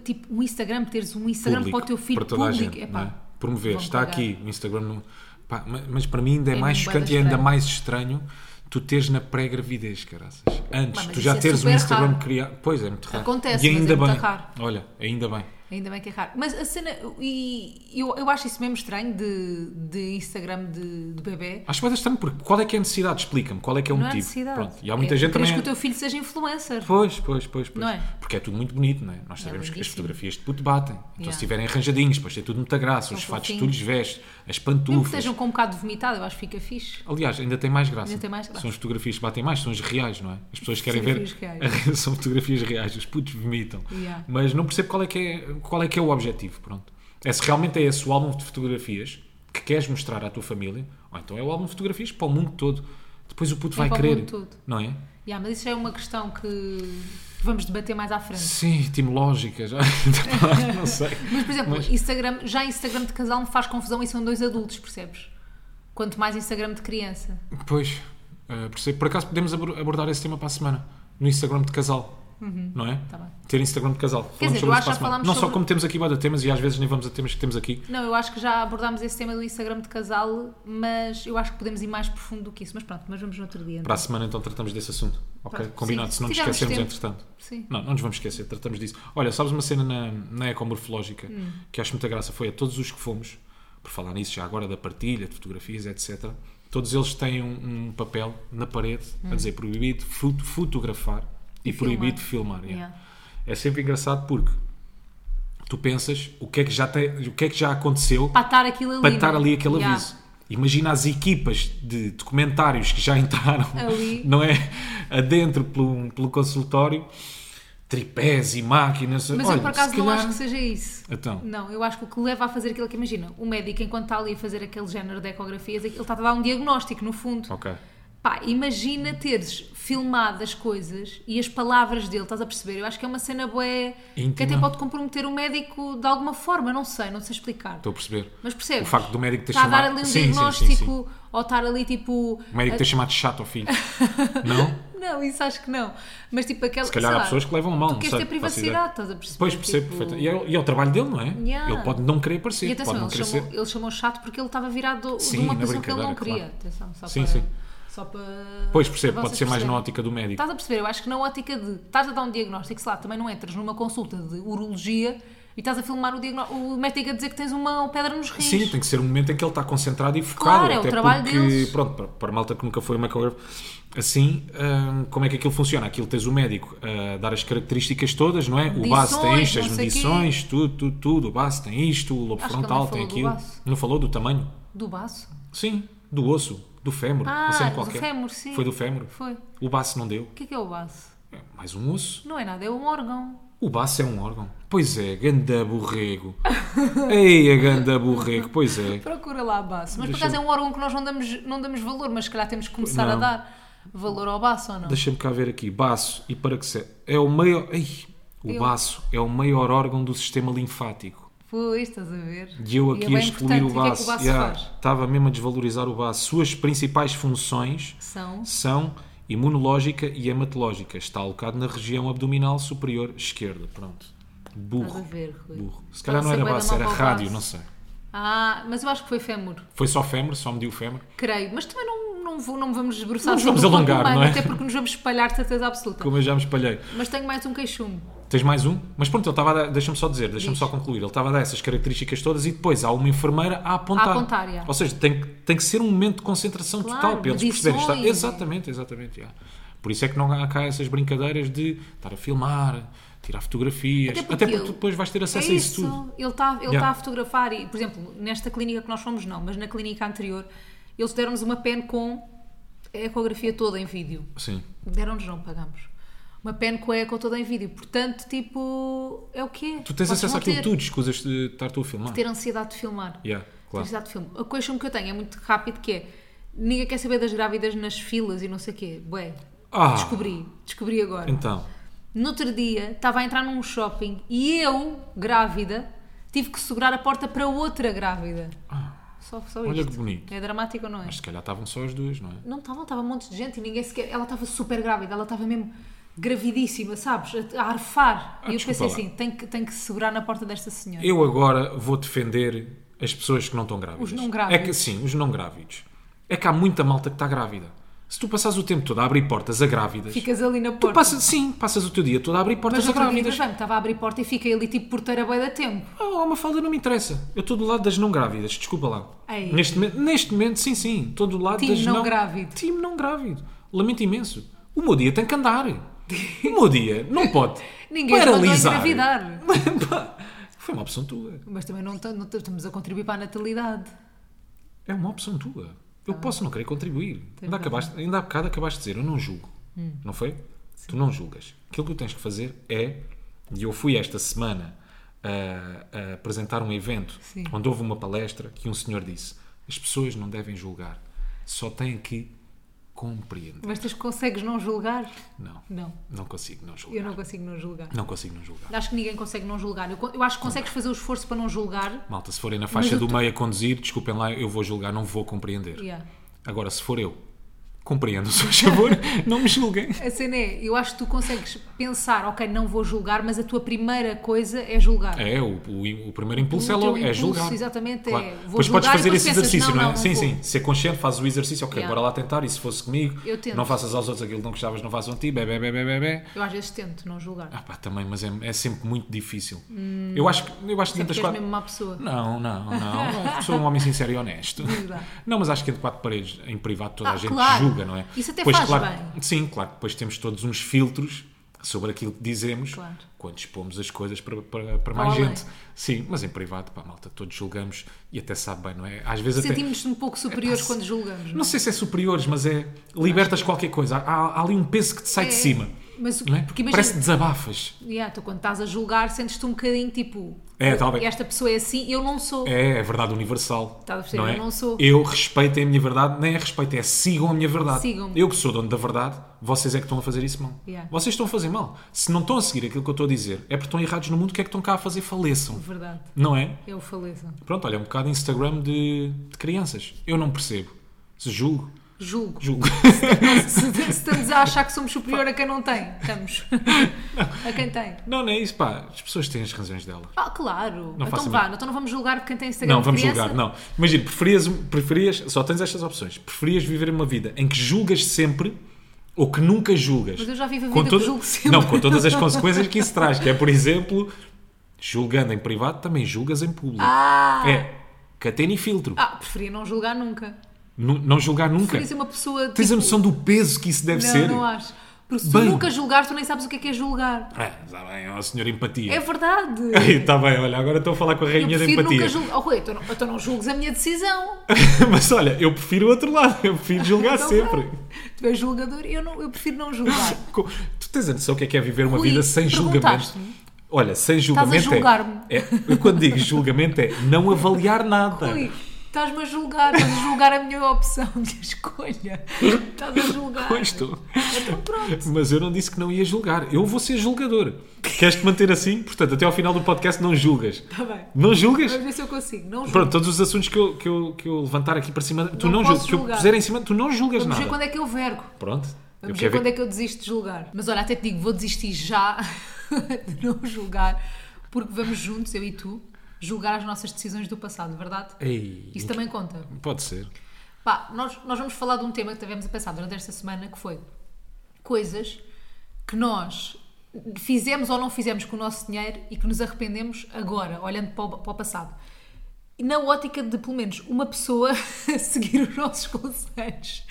tipo, um Instagram, teres um Instagram público, para o teu filho para a público. gente, epá, é? Promover, está pagar. aqui o Instagram. Pá, ma- mas para mim ainda é, É mais chocante e ainda mais estranho tu teres na pré-gravidez, caraças. Antes, mas tu já é teres um Instagram criado. Pois é, muito raro. Acontece, e ainda é muito bem. raro. Olha, ainda bem. Ainda bem que é raro. Mas a cena, e eu, eu acho isso mesmo estranho de, de Instagram de, de bebê. Acho que estranho porque qual é que é a necessidade? Explica-me, qual é que é o Não é motivo? necessidade. Pronto, e há muita é, gente também. que o teu filho seja influencer. Pois, pois, pois, pois. Não é? Porque é tudo muito bonito, não é? Nós sabemos que as fotografias de puto batem. Então, Yeah. se estiverem arranjadinhos, depois tem tudo muita graça. São Os fatos que tu lhes vestes, as Mesmo que pantufas. estejam com um bocado de vomitado, eu acho que fica fixe. Aliás, ainda tem mais graça. Ainda tem mais graça. São as fotografias que batem mais, são as reais, não é? As pessoas querem ver. Fotografias são fotografias reais, os putos vomitam. Yeah. Mas não percebo qual é, que é, qual é que é o objetivo. Pronto. É se realmente é esse o álbum de fotografias que queres mostrar à tua família, ou então é o álbum de fotografias para o mundo todo. Depois o puto É vai para o querer. mundo todo. Não é? Yeah, mas isso é uma questão que vamos debater mais à frente. Sim, etimológica, já. não sei. Mas, por exemplo, Mas- Instagram, já Instagram de casal me faz confusão e são dois adultos, percebes? Quanto mais Instagram de criança. Pois, percebo. Por acaso podemos abor- abordar esse tema para a semana. No Instagram de casal. Não é? Tá. Ter Instagram de casal. Falamos dizer, eu acho que falámos Não só sobre- como temos aqui de temas e às vezes nem vamos a temas que temos aqui. Não, eu acho que já abordámos esse tema do Instagram de casal, mas eu acho que podemos ir mais profundo do que isso. Mas pronto, mas vamos no outro dia. Para a Então. semana então tratamos desse assunto. Ok? Pronto, Combinado, sim. se não nos esquecemos tempo. entretanto. Sim. Não, não nos vamos esquecer, tratamos disso. Olha, sabes uma cena na, na ecomorfológica Hum. que acho muita graça? Foi a todos os que fomos, por falar nisso já agora da partilha, de fotografias, etc. Todos eles têm um, um papel na parede a dizer proibido fo- fotografar e, filmar. proibido filmar. yeah. Yeah. É sempre engraçado porque tu pensas o que é que já, tem, o que é que já aconteceu Para estar aquilo ali. para estar é? ali aquele Yeah. aviso. Imagina as equipas de documentários que já entraram, Ali. não é? Adentro pelo, pelo consultório, tripés e máquinas. Mas Olha, eu por acaso se não calhar- acho que seja isso. Então. Não, eu acho que o que leva a fazer aquilo que imagina, o médico enquanto está ali a fazer aquele género de ecografias, ele está a dar um diagnóstico no fundo. Ok. Pá, imagina teres filmado as coisas e as palavras dele, estás a perceber? Eu acho que é uma cena bué que Íntima. até pode comprometer o médico de alguma forma, não sei, não sei explicar. Estou a perceber. Mas percebes? O facto do médico ter Está a dar chamado- ali um Sim, sim, sim, diagnóstico sim. ou estar ali tipo. O médico ter chamado chato ao filho. não? Não, isso acho que não. Mas tipo aquela. Se calhar há pessoas que levam a mal, não sei, ter privacidade, estás a perceber? Pois percebo Tipo, perfeitamente. E é, e é o trabalho dele, não é? Yeah. Ele pode não querer aparecer, E atenção, pode não ele querer chamou, ele chamou chato porque ele estava virado de uma pessoa que ele não queria. Atenção, só Sim, para, sim. Só para. Pois percebo, pode ser mais na ótica do médico. Estás a perceber? Eu acho que na ótica de estás a dar um diagnóstico, sei lá, também não entras numa consulta de urologia e estás a filmar o diagnóstico, o médico a dizer que tens uma pedra nos rins. Sim, tem que ser um momento em que ele está concentrado e focado. Claro, é o trabalho porque, deles. pronto, para, para malta que nunca foi uma ecógrafo, assim, hum, como é que aquilo funciona? Aquilo tens o médico a dar as características todas, não é? o baço tem Medições, isto, as medições, tudo, tudo, tudo. O baço tem isto, o lobo Acho frontal tem aquilo. Não falou do tamanho? Do baço? Sim, do osso, do fémur. Ah, uma cena do qualquer. fémur, sim. Foi do fémur. Foi. O baço não deu. O que é que é o baço? É, mais um osso. Não é nada, é um órgão. O baço é um órgão. Pois é, ganda borrego. Ei, a ganda borrego, pois é. Procura lá baço. Mas por acaso é um órgão que nós não damos, não damos valor, mas se calhar temos que começar a Não. dar valor ao baço ou não? Deixa-me cá ver aqui. Baço e para que se... É o maior... Ei, o Eu- baço é o maior órgão do sistema linfático. Pois, estás a ver? E eu E é aqui a excluir o é baço. o baço Yeah? Estava mesmo a desvalorizar o baço. Suas principais funções São. são imunológica e hematológica. Está alocado na região abdominal superior esquerda. Pronto. Burro. Ver. Burro. Se calhar não era baço, era rádio, não sei. Ah, mas eu acho que foi fémur. Foi só fémur, só mediu fémur. Creio. Mas também não, não, vou, não vamos debruçar Não nos sobre vamos alongar, humano, não é? Até porque nos vamos espalhar de certeza absoluta. Como eu já me espalhei. Mas tenho mais um queixume. Tens mais um? Mas pronto, ele estava a dar, deixa-me só dizer, deixa-me só concluir. Ele estava a dar essas características todas e depois há uma enfermeira a apontar. A apontar, já. Ou seja, tem, que- tem que ser um momento de concentração Claro, total para eles perceberem. Está, exatamente, exatamente. já. Por isso é que não há cá essas brincadeiras de estar a filmar, tirar fotografias. Até Até porque porque, ele- tu depois vais ter acesso é a isso isso. tudo. Ele está ele Yeah. tá a fotografar e, por exemplo, nesta clínica que nós fomos, não, mas na clínica anterior, eles deram-nos uma pen com a ecografia toda em vídeo. Sim. Deram-nos, não pagamos. Uma pen com a eco toda em vídeo. Portanto, tipo, é o quê? Tu tens Podes acesso àquilo ter, tudo, escusas de estar tu a filmar. Ter ansiedade de filmar. Yeah, Ter claro. ansiedade de filme. A questão que eu tenho é muito rápido, que é, ninguém quer saber das grávidas nas filas e não sei o quê. Bué, Ah. descobri. Descobri agora. Então, No outro dia, estava a entrar num shopping e eu, grávida, tive que segurar a porta para outra grávida. Só, só olha isto. que bonito. É dramático ou não é? Mas se calhar estavam só as duas, não é? Não estavam, estava um monte de gente e ninguém sequer. Ela estava super grávida, ela estava mesmo gravidíssima, sabes? A, arfar. Ah, e eu pensei lá. assim: tenho que, tenho que segurar na porta desta senhora. Eu agora vou defender as pessoas que não estão grávidas. Os não grávidos. É que, sim, os não grávidos. É que há muita malta que está grávida. Se tu passares o tempo todo a abrir portas a grávidas, Ficas ali na tu porta. passas, sim, passas o teu dia todo a abrir portas mas a outro dia, grávidas. mas estava a abrir porta e fiquei ali tipo porteira boia da tempo. Oh, uma falda não me interessa. Eu estou do lado das não grávidas, desculpa lá. Ei. Neste, momento, neste momento, sim, sim. Estou do lado Time das não grávido. Time não grávido. Lamento imenso. O meu dia tem que andar. O meu dia não pode Ninguém paralisar. engravidar. Foi uma opção tua. Mas também não, não ta- estamos a contribuir para a natalidade. É uma opção tua. Eu posso não querer contribuir. Ainda, acabaste, ainda há bocado acabaste de dizer, eu não julgo. Não foi? Tu não julgas. Aquilo que tu tens que fazer é, e eu fui esta semana a, a apresentar um evento Sim. onde houve uma palestra que um senhor disse: as pessoas não devem julgar, só têm que compreender. Mas tu consegues não julgar? Não, Não. não consigo não julgar. Eu não consigo não julgar. Não consigo não julgar. Acho que ninguém consegue não julgar. Eu, eu acho que consegues fazer o esforço para não julgar. Malta, se forem na faixa do tu- meio a conduzir, desculpem lá, eu vou julgar, não vou compreender. Yeah. Agora, se for eu, compreendo, se faz favor, não me julguem. A cena é, eu acho que tu consegues pensar, ok, não vou julgar, mas a tua primeira coisa é julgar. É, o, o, o primeiro impulso O é logo, é impulso, julgar. exatamente, é, Claro. vou Depois podes fazer esse pensas, exercício, não, não, é? não, sim, vou. sim. Ser consciente, fazes o exercício, ok, Yeah. bora lá tentar, e se fosse comigo, não faças aos outros aquilo que não gostavas, não façam a ti, bebê, bebê, bebê. Eu às vezes tento não julgar. Ah pá, também, mas é, é sempre muito difícil. Eu acho que, eu acho que dentro das quatro... mesmo má pessoa. Não, não, não. Sou um homem sincero e honesto. Não, mas acho que entre quatro paredes, em privado, toda Ah, a gente claro. julga, não é? Isso até Pois, faz claro, bem. Sim, claro depois temos todos uns filtros sobre aquilo que dizemos Claro. quando expomos as coisas para, para, para mais gente. Sim, mas em privado, pá, malta, todos julgamos e até sabe bem, não é? Às vezes até. Sentimos-nos um pouco superiores Epá, quando julgamos. Não sei se é superiores, mas é. Libertas qualquer coisa. Há, há ali um peso que te sai de É, cima. mas o- não é? porque imagina- Parece que desabafas. Yeah, tu quando estás a julgar, sentes-te um bocadinho tipo. É, talvez. Esta pessoa é assim, eu não sou. É, é verdade universal. Estás a perceber? Não é? Eu não sou. Eu respeitem a minha verdade, nem é respeito, é sigam a minha verdade. Sigam-me. Eu que sou dono da verdade, vocês é que estão a fazer isso mal. Yeah. Vocês estão a fazer mal. Se não estão a seguir aquilo que eu estou a dizer, é porque estão errados no mundo, o que é que estão cá a fazer? Faleçam. Verdade. Não é? Eu faleço. Pronto, olha, é um bocado Instagram de, de crianças. Eu não percebo. Se julgo, Julgo. julgo. se, se estamos a achar que somos superior a quem não tem, estamos. a quem tem. não, não é isso, pá. As pessoas têm as razões delas. Ah, claro. Não então vá, então não vamos julgar quem tem Instagram Não, vamos criança. julgar, não. Imagina, preferias, preferias, só tens estas opções. Preferias viver uma vida em que julgas sempre ou que nunca julgas. Mas eu já vivo a vida que julgo sempre. Não, com todas as consequências que isso traz, que é, por exemplo, julgando em privado, também julgas em público. Ah! É, catena e filtro. Ah, preferia não julgar nunca. Não julgar nunca. Ser uma pessoa. Tens a tipo, noção do peso que isso deve Não, ser? não acho. Porque se tu Bem. nunca julgares, tu nem sabes o que é que é julgar. Ah, está bem, é uma senhora empatia. É verdade. Está bem, olha, agora estou a falar com a rainha da empatia. nunca julgar. Oh, Rui, então não, então não julgues a minha decisão. Mas olha, eu prefiro o outro lado, eu prefiro julgar Então sempre. Tu és julgador e eu, não, eu prefiro não julgar. Tu tens a noção o que é que é viver uma Rui, vida sem julgamento? Olha, sem julgamento julgar-me. é, é. Eu quando digo julgamento é não avaliar nada. Rui, estás-me a julgar, estás a julgar a minha opção, a minha escolha. Estás a julgar. Pois estou. Então pronto. Mas eu não disse que não ia julgar. Eu vou ser julgador. Queres-te manter assim? Portanto, até ao final do podcast não julgas. Está bem. Não julgas? Vamos ver se eu consigo. Não julgo. Pronto, todos os assuntos que eu, que eu, que eu levantar aqui para cima, tu Não não, julgas. Que eu puser em cima, tu não julgas Vamos ver nada. quando é que eu vergo. Pronto. Vamos ver quando ver- é que eu desisto de julgar. Mas olha, até te digo, vou desistir já de não julgar, porque vamos juntos, eu e tu, julgar as nossas decisões do passado, verdade? Ei, Isso também conta. Pode ser. Pá, nós, nós vamos falar de um tema que tivemos a pensar durante esta semana, que foi coisas que nós fizemos ou não fizemos com o nosso dinheiro e que nos arrependemos agora, olhando para o, para o passado. Na ótica de, pelo menos, uma pessoa seguir os nossos conselhos.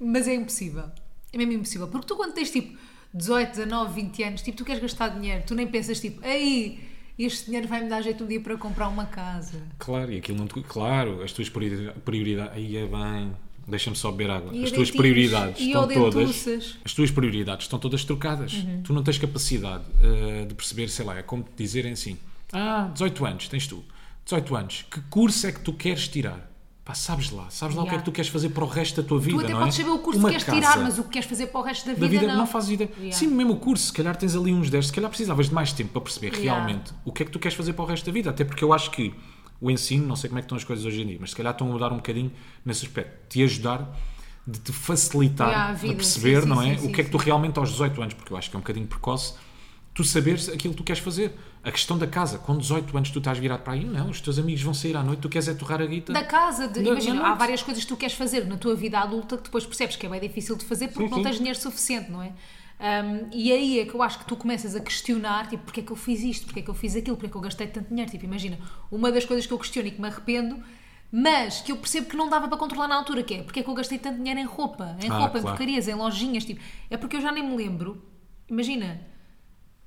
Mas é impossível. É mesmo impossível. Porque tu quando tens, tipo, 18, 19, 20 anos, tipo, tu queres gastar dinheiro, tu nem pensas, tipo, aí, este dinheiro vai-me dar jeito um dia para comprar uma casa. Claro, e aquilo não te... Claro, as tuas priori- prioridades. Aí é bem. Deixa-me só beber água. E as tuas prioridades estão todas. As tuas prioridades estão todas trocadas. Uhum. Tu não tens capacidade eh, de perceber, sei lá, é como te dizerem assim: Ah, 18 anos, tens tu. 18 anos, que curso é que tu queres tirar? Pá, sabes lá, sabes lá o que é que tu queres fazer para o resto da tua vida, Tu até não podes é? saber o curso Uma que queres casa tirar, mas o que queres fazer para o resto da vida, da vida não. não, fazes ideia. Yeah. Sim, mesmo o curso, se calhar tens ali uns 10, se calhar precisavas de mais tempo para perceber Yeah. realmente o que é que tu queres fazer para o resto da vida. Até porque eu acho que o ensino, não sei como é que estão as coisas hoje em dia, mas se calhar estão a mudar um bocadinho nesse aspecto. Te ajudar, de te facilitar Yeah, a a perceber, sim, não sim, é? sim, o que é que tu realmente aos 18 anos, porque eu acho que é um bocadinho precoce, tu saberes aquilo que tu queres fazer. A questão da casa, com 18 anos tu estás virado para aí, não, os teus amigos vão sair à noite, tu queres é torrar a guita. Da casa, de- Na- imagina, na há várias coisas que tu queres fazer na tua vida adulta que depois percebes que é bem difícil de fazer porque Sim, não sim. tens dinheiro suficiente, não é? Um, e aí é que eu acho que tu começas a questionar, tipo, porque é que eu fiz isto, porque é que eu fiz aquilo, porque é que eu gastei tanto dinheiro. Tipo, imagina, uma das coisas que eu questiono e que me arrependo, mas que eu percebo que não dava para controlar na altura, que é porque é que eu gastei tanto dinheiro em roupa, em Ah, roupa, em claro. porcarias, em lojinhas, tipo, é porque eu já nem me lembro, imagina.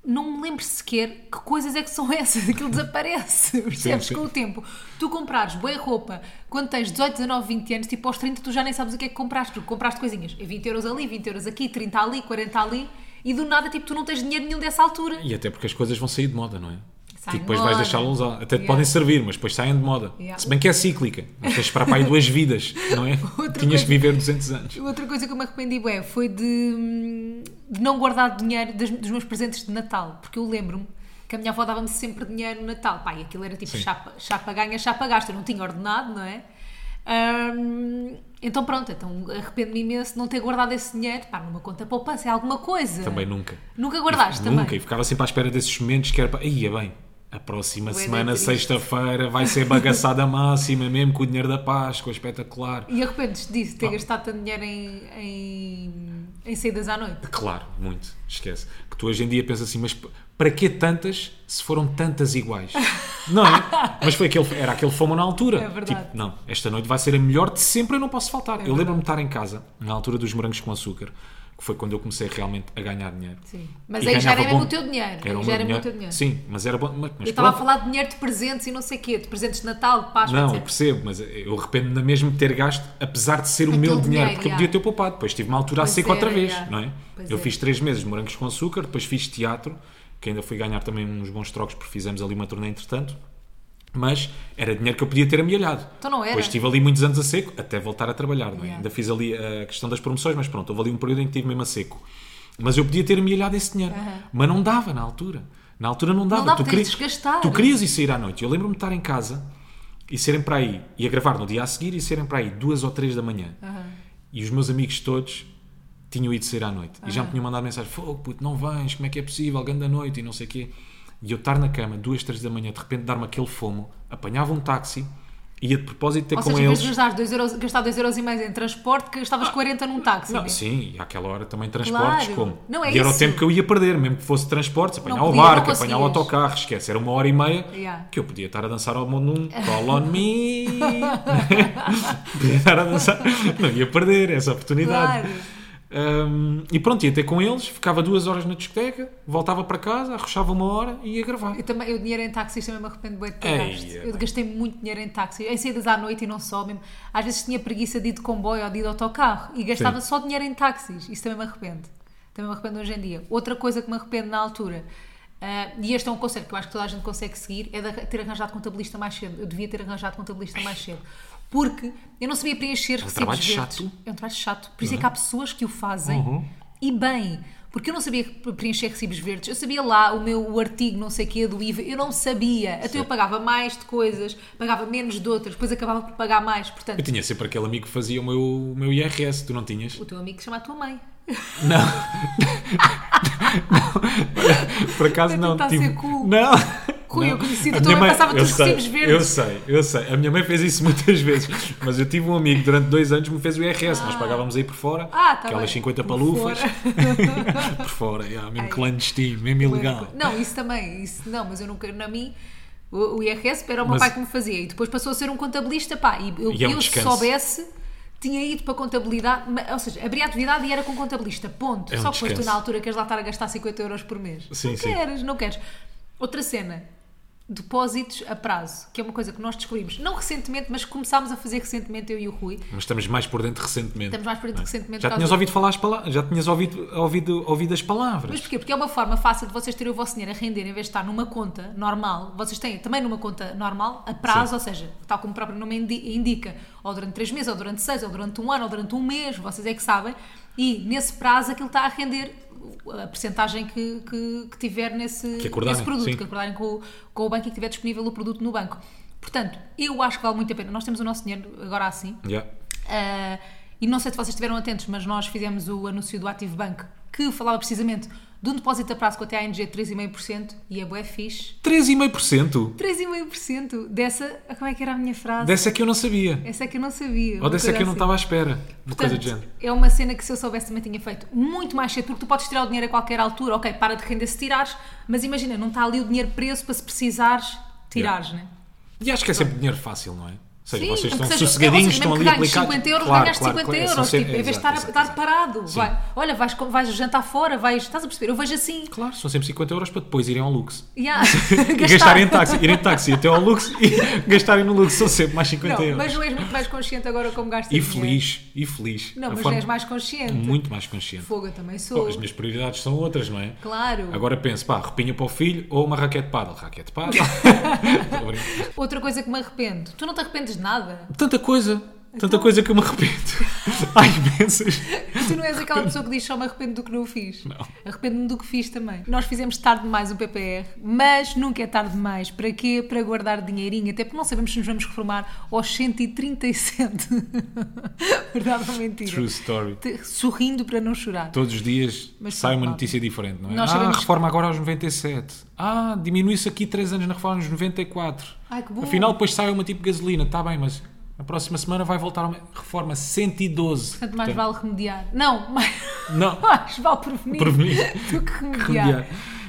Não me lembro sequer que coisas é que são essas, aquilo desaparece, percebes? Com o tempo. Tu comprares boa roupa quando tens 18, 19, 20 anos, tipo aos 30 tu já nem sabes o que é que compraste, porque compraste coisinhas, é 20 euros ali, 20 euros aqui, 30 ali, 40 ali, e do nada tipo tu não tens dinheiro nenhum dessa altura. E até porque as coisas vão sair de moda, não é? Saem e depois de vais moda. deixá-las usar. Até te Yeah. podem servir, mas depois saem de moda. Yeah. Se bem que é cíclica. Mas tens de esperar para aí duas vidas, não é? Outra Tinhas coisa- que viver 200 anos. Outra coisa que eu me arrependi bué, foi de, de não guardar dinheiro das- dos meus presentes de Natal, porque eu lembro-me que a minha avó dava-me sempre dinheiro no Natal. Pá, e aquilo era tipo Sim. chapa, chapa ganha, chapa gasta, eu não tinha ordenado, não é? Ahm, então pronto, então arrependo-me imenso de não ter guardado esse dinheiro, pá, numa conta poupança, é alguma coisa. Também nunca. Nunca guardaste Nunca. também? E ficava sempre à espera desses momentos que era para. Ia bem. A próxima da semana, sexta-feira, vai ser bagaçada máxima, mesmo com o dinheiro da Páscoa, espetacular. E arrependes disso, ter Ah. gastado tanto dinheiro em, em, em saídas à noite? Claro, muito. Esquece. Que tu hoje em dia pensas assim, mas para que tantas se foram tantas iguais? Não é? Mas foi aquele, era aquele fomo na altura. É verdade. Tipo, não, esta noite vai ser a melhor de sempre, eu não posso faltar. eu verdade. lembro-me de estar em casa, na altura dos morangos com açúcar, que foi quando eu comecei realmente a ganhar dinheiro. Sim. Mas E aí já era mesmo bom. o teu dinheiro. Era o já era o dinheiro. teu dinheiro. Sim, mas era bom. Mas, mas Eu estava a falar de dinheiro de presentes e não sei o quê, de presentes de Natal, de Páscoa, Não, percebo, mas eu arrependo-me de mesmo de ter gasto, apesar de ser o Aquele meu dinheiro, dinheiro, porque eu podia ter poupado. Depois tive uma altura Pois a seco outra era, vez, já. não é? Pois eu é. fiz três meses de morangos com açúcar, depois fiz teatro, que ainda fui ganhar também uns bons trocos, porque fizemos ali uma turnê entretanto. Mas era dinheiro que eu podia ter amealhado. Então não era? Depois estive ali muitos anos a seco, até voltar a trabalhar, não é? Yeah. Ainda fiz ali a questão das promoções, mas pronto, houve ali um período em que estive mesmo a seco. Mas eu podia ter amealhado esse dinheiro. Mas não dava na altura. Na altura não dava. dava, tu, querias, de gastar. tu querias ir sair à noite. Eu lembro-me de estar em casa e serem para aí, e a gravar no dia a seguir e serem para aí duas ou três da manhã. E os meus amigos todos tinham ido sair à noite. E já me tinham mandado mensagem: Fogo, puto, não vens, como é que é possível? Grande noite e não sei o quê. E eu estar na cama, duas, três da manhã, de repente dar-me aquele fomo, apanhava um táxi, ia de propósito ter Ou com seja, eles. de gastar 2 euros, gastar 2 euros e meio em transporte, que gastavas 40 num táxi. Não, né? sim, e àquela hora também transportes Claro. como? Não é e era o isso. tempo que eu ia perder, mesmo que fosse transportes, apanhar Não o podia, barco, apanhar o autocarro, esquece, era uma hora e meia Yeah. que eu podia estar a dançar ao mundo num Call on Me. podia estar a dançar, não ia perder essa oportunidade. Claro. Hum, e pronto, ia ter com eles, ficava duas horas na discoteca, voltava para casa, arrochava uma hora e ia gravar. Eu também, o dinheiro em táxis também me arrependo bem de ter gasto. é Eu gastei muito dinheiro em táxi, em saídas à noite e não só mesmo. Às vezes tinha preguiça de ir de comboio ou de ir de autocarro e gastava Sim. só dinheiro em táxis. Isso também me arrependo. Também me arrependo hoje em dia. Outra coisa que me arrependo na altura, ah, e este é um conselho que eu acho que toda a gente consegue seguir, é de ter arranjado contabilista mais cedo. Eu devia ter arranjado contabilista mais cedo. Porque eu não sabia preencher recibos trabalho verdes. chato. Uhum. É um trabalho chato. Por isso é que há pessoas que o fazem e bem. Porque eu não sabia preencher recibos verdes. Eu sabia lá o meu o artigo, não sei o quê, do IVA. Eu não sabia. Até eu pagava mais de coisas, pagava menos de outras, depois acabava por pagar mais. Portanto, Eu tinha sempre aquele amigo que fazia o meu, o meu IRS, tu não tinhas? o teu amigo chama a tua mãe. Não. não. Por acaso não. ser cool. Não. Rui, Não. eu A tua mãe passava eu todos os recibos verdes. Eu sei, eu sei. A minha mãe fez isso muitas vezes. Mas eu tive um amigo durante dois anos que me fez o IRS. Nós pagávamos aí por fora. Ah, tá aquelas bem. 50 Por palufas. fora. por fora, yeah, mesmo Ai. clandestino, mesmo ilegal. Não, isso também. Isso, não, mas eu nunca, na mim, o, o IRS era o meu Mas- pai que me fazia. E depois passou a ser um contabilista, pá. E eu, E é um eu se soubesse, tinha ido para contabilidade, ou seja, abri a atividade e era com contabilista, ponto. É um Só que depois tu na altura queres lá estar a gastar 50 euros por mês. Sim, não sim. queres, não queres. Outra cena. Depósitos a prazo, que é uma coisa que nós descobrimos, não recentemente, mas começámos a fazer recentemente, eu e o Rui. Mas estamos mais por dentro recentemente. Estamos mais por dentro é? recentemente Já tinhas ouvido falar as palavras, já tinhas ouvido, ouvido, ouvido as palavras. Mas porquê? Porque é uma forma fácil de vocês terem o vosso dinheiro a render em vez de estar numa conta normal. Vocês têm também numa conta normal, a prazo, Sim. ou seja, tal como o próprio nome indi- indica, ou durante 3 meses, ou durante 6, ou durante um ano, ou durante um mês, vocês é que sabem. E nesse prazo aquilo está a render a percentagem que, que, que tiver nesse, Que nesse produto, sim. que acordarem com, o- com o banco e que tiver disponível o produto no banco. Portanto, eu acho que vale muito a pena. Nós temos o nosso dinheiro agora assim. Yeah. Uh, e não sei se vocês estiveram atentos, mas nós fizemos o anúncio do Active Bank que falava precisamente de um depósito a prazo com até a ANG de 3,5% e é bué fixe. 3,5%? 3,5% dessa, como é que era a minha frase? Dessa que eu não sabia. Essa é que eu não sabia. Ou dessa que eu não assim. estava à espera. Uma coisa do Portanto, género. é uma cena que se eu soubesse também tinha feito muito mais cedo, porque tu podes tirar o dinheiro a qualquer altura, ok, para de render se tirares, mas imagina, não está ali o dinheiro preso para se precisares, tirares, né? E acho que é sempre dinheiro fácil, não é? Seja, Sim, vocês estão seja- sossegadinhos, seja, estão ali aplicados. 50 euros, Claro, ganhaste claro, 50 claro, euros, sempre- tipo, em vez de estar, exato, estar parado. Vai, olha, vais, vais jantar fora, vais, estás a perceber? Eu vejo assim. Claro, são sempre 50 euros para depois irem ao Lux. Yeah, E gastarem em táxi, irem de táxi até ao Lux e gastarem no Lux são sempre mais 50 Não, euros. mas não és muito mais consciente agora como gastas E feliz, e feliz. Não, A mas forma- és mais consciente. Muito mais consciente. Fogo, também Pô, sou. as minhas prioridades são outras, não é? Claro. Agora penso, pá, repinha para o filho ou uma raquete de paddle. Raquete de paddle. Outra coisa que me arrependo. Tu não te arrependes de nada? Tanta coisa, tanta Então- coisa que eu me arrependo. Há imensas. Tu não és aquela pessoa que diz só me arrependo do que não fiz. Não. Arrependo-me do que fiz também. Nós fizemos tarde demais o PPR, mas nunca é tarde demais. Para quê? Para guardar dinheirinho, até porque não sabemos se nos vamos reformar aos 137. Verdade ou mentira? True story. Sorrindo para não chorar. Todos os dias Mas sai uma notícia diferente, não é? Nós ah, sabemos- reforma agora aos 97. Ah, diminui-se aqui 3 anos na reforma aos 94. Ai, que bom. Afinal, depois sai uma tipo gasolina, está bem, mas na próxima semana vai voltar uma reforma 112. Portanto, mais Portanto, vale remediar. Não, mais, Não. mais vale prevenir, Prevenir. do que remediar. remediar.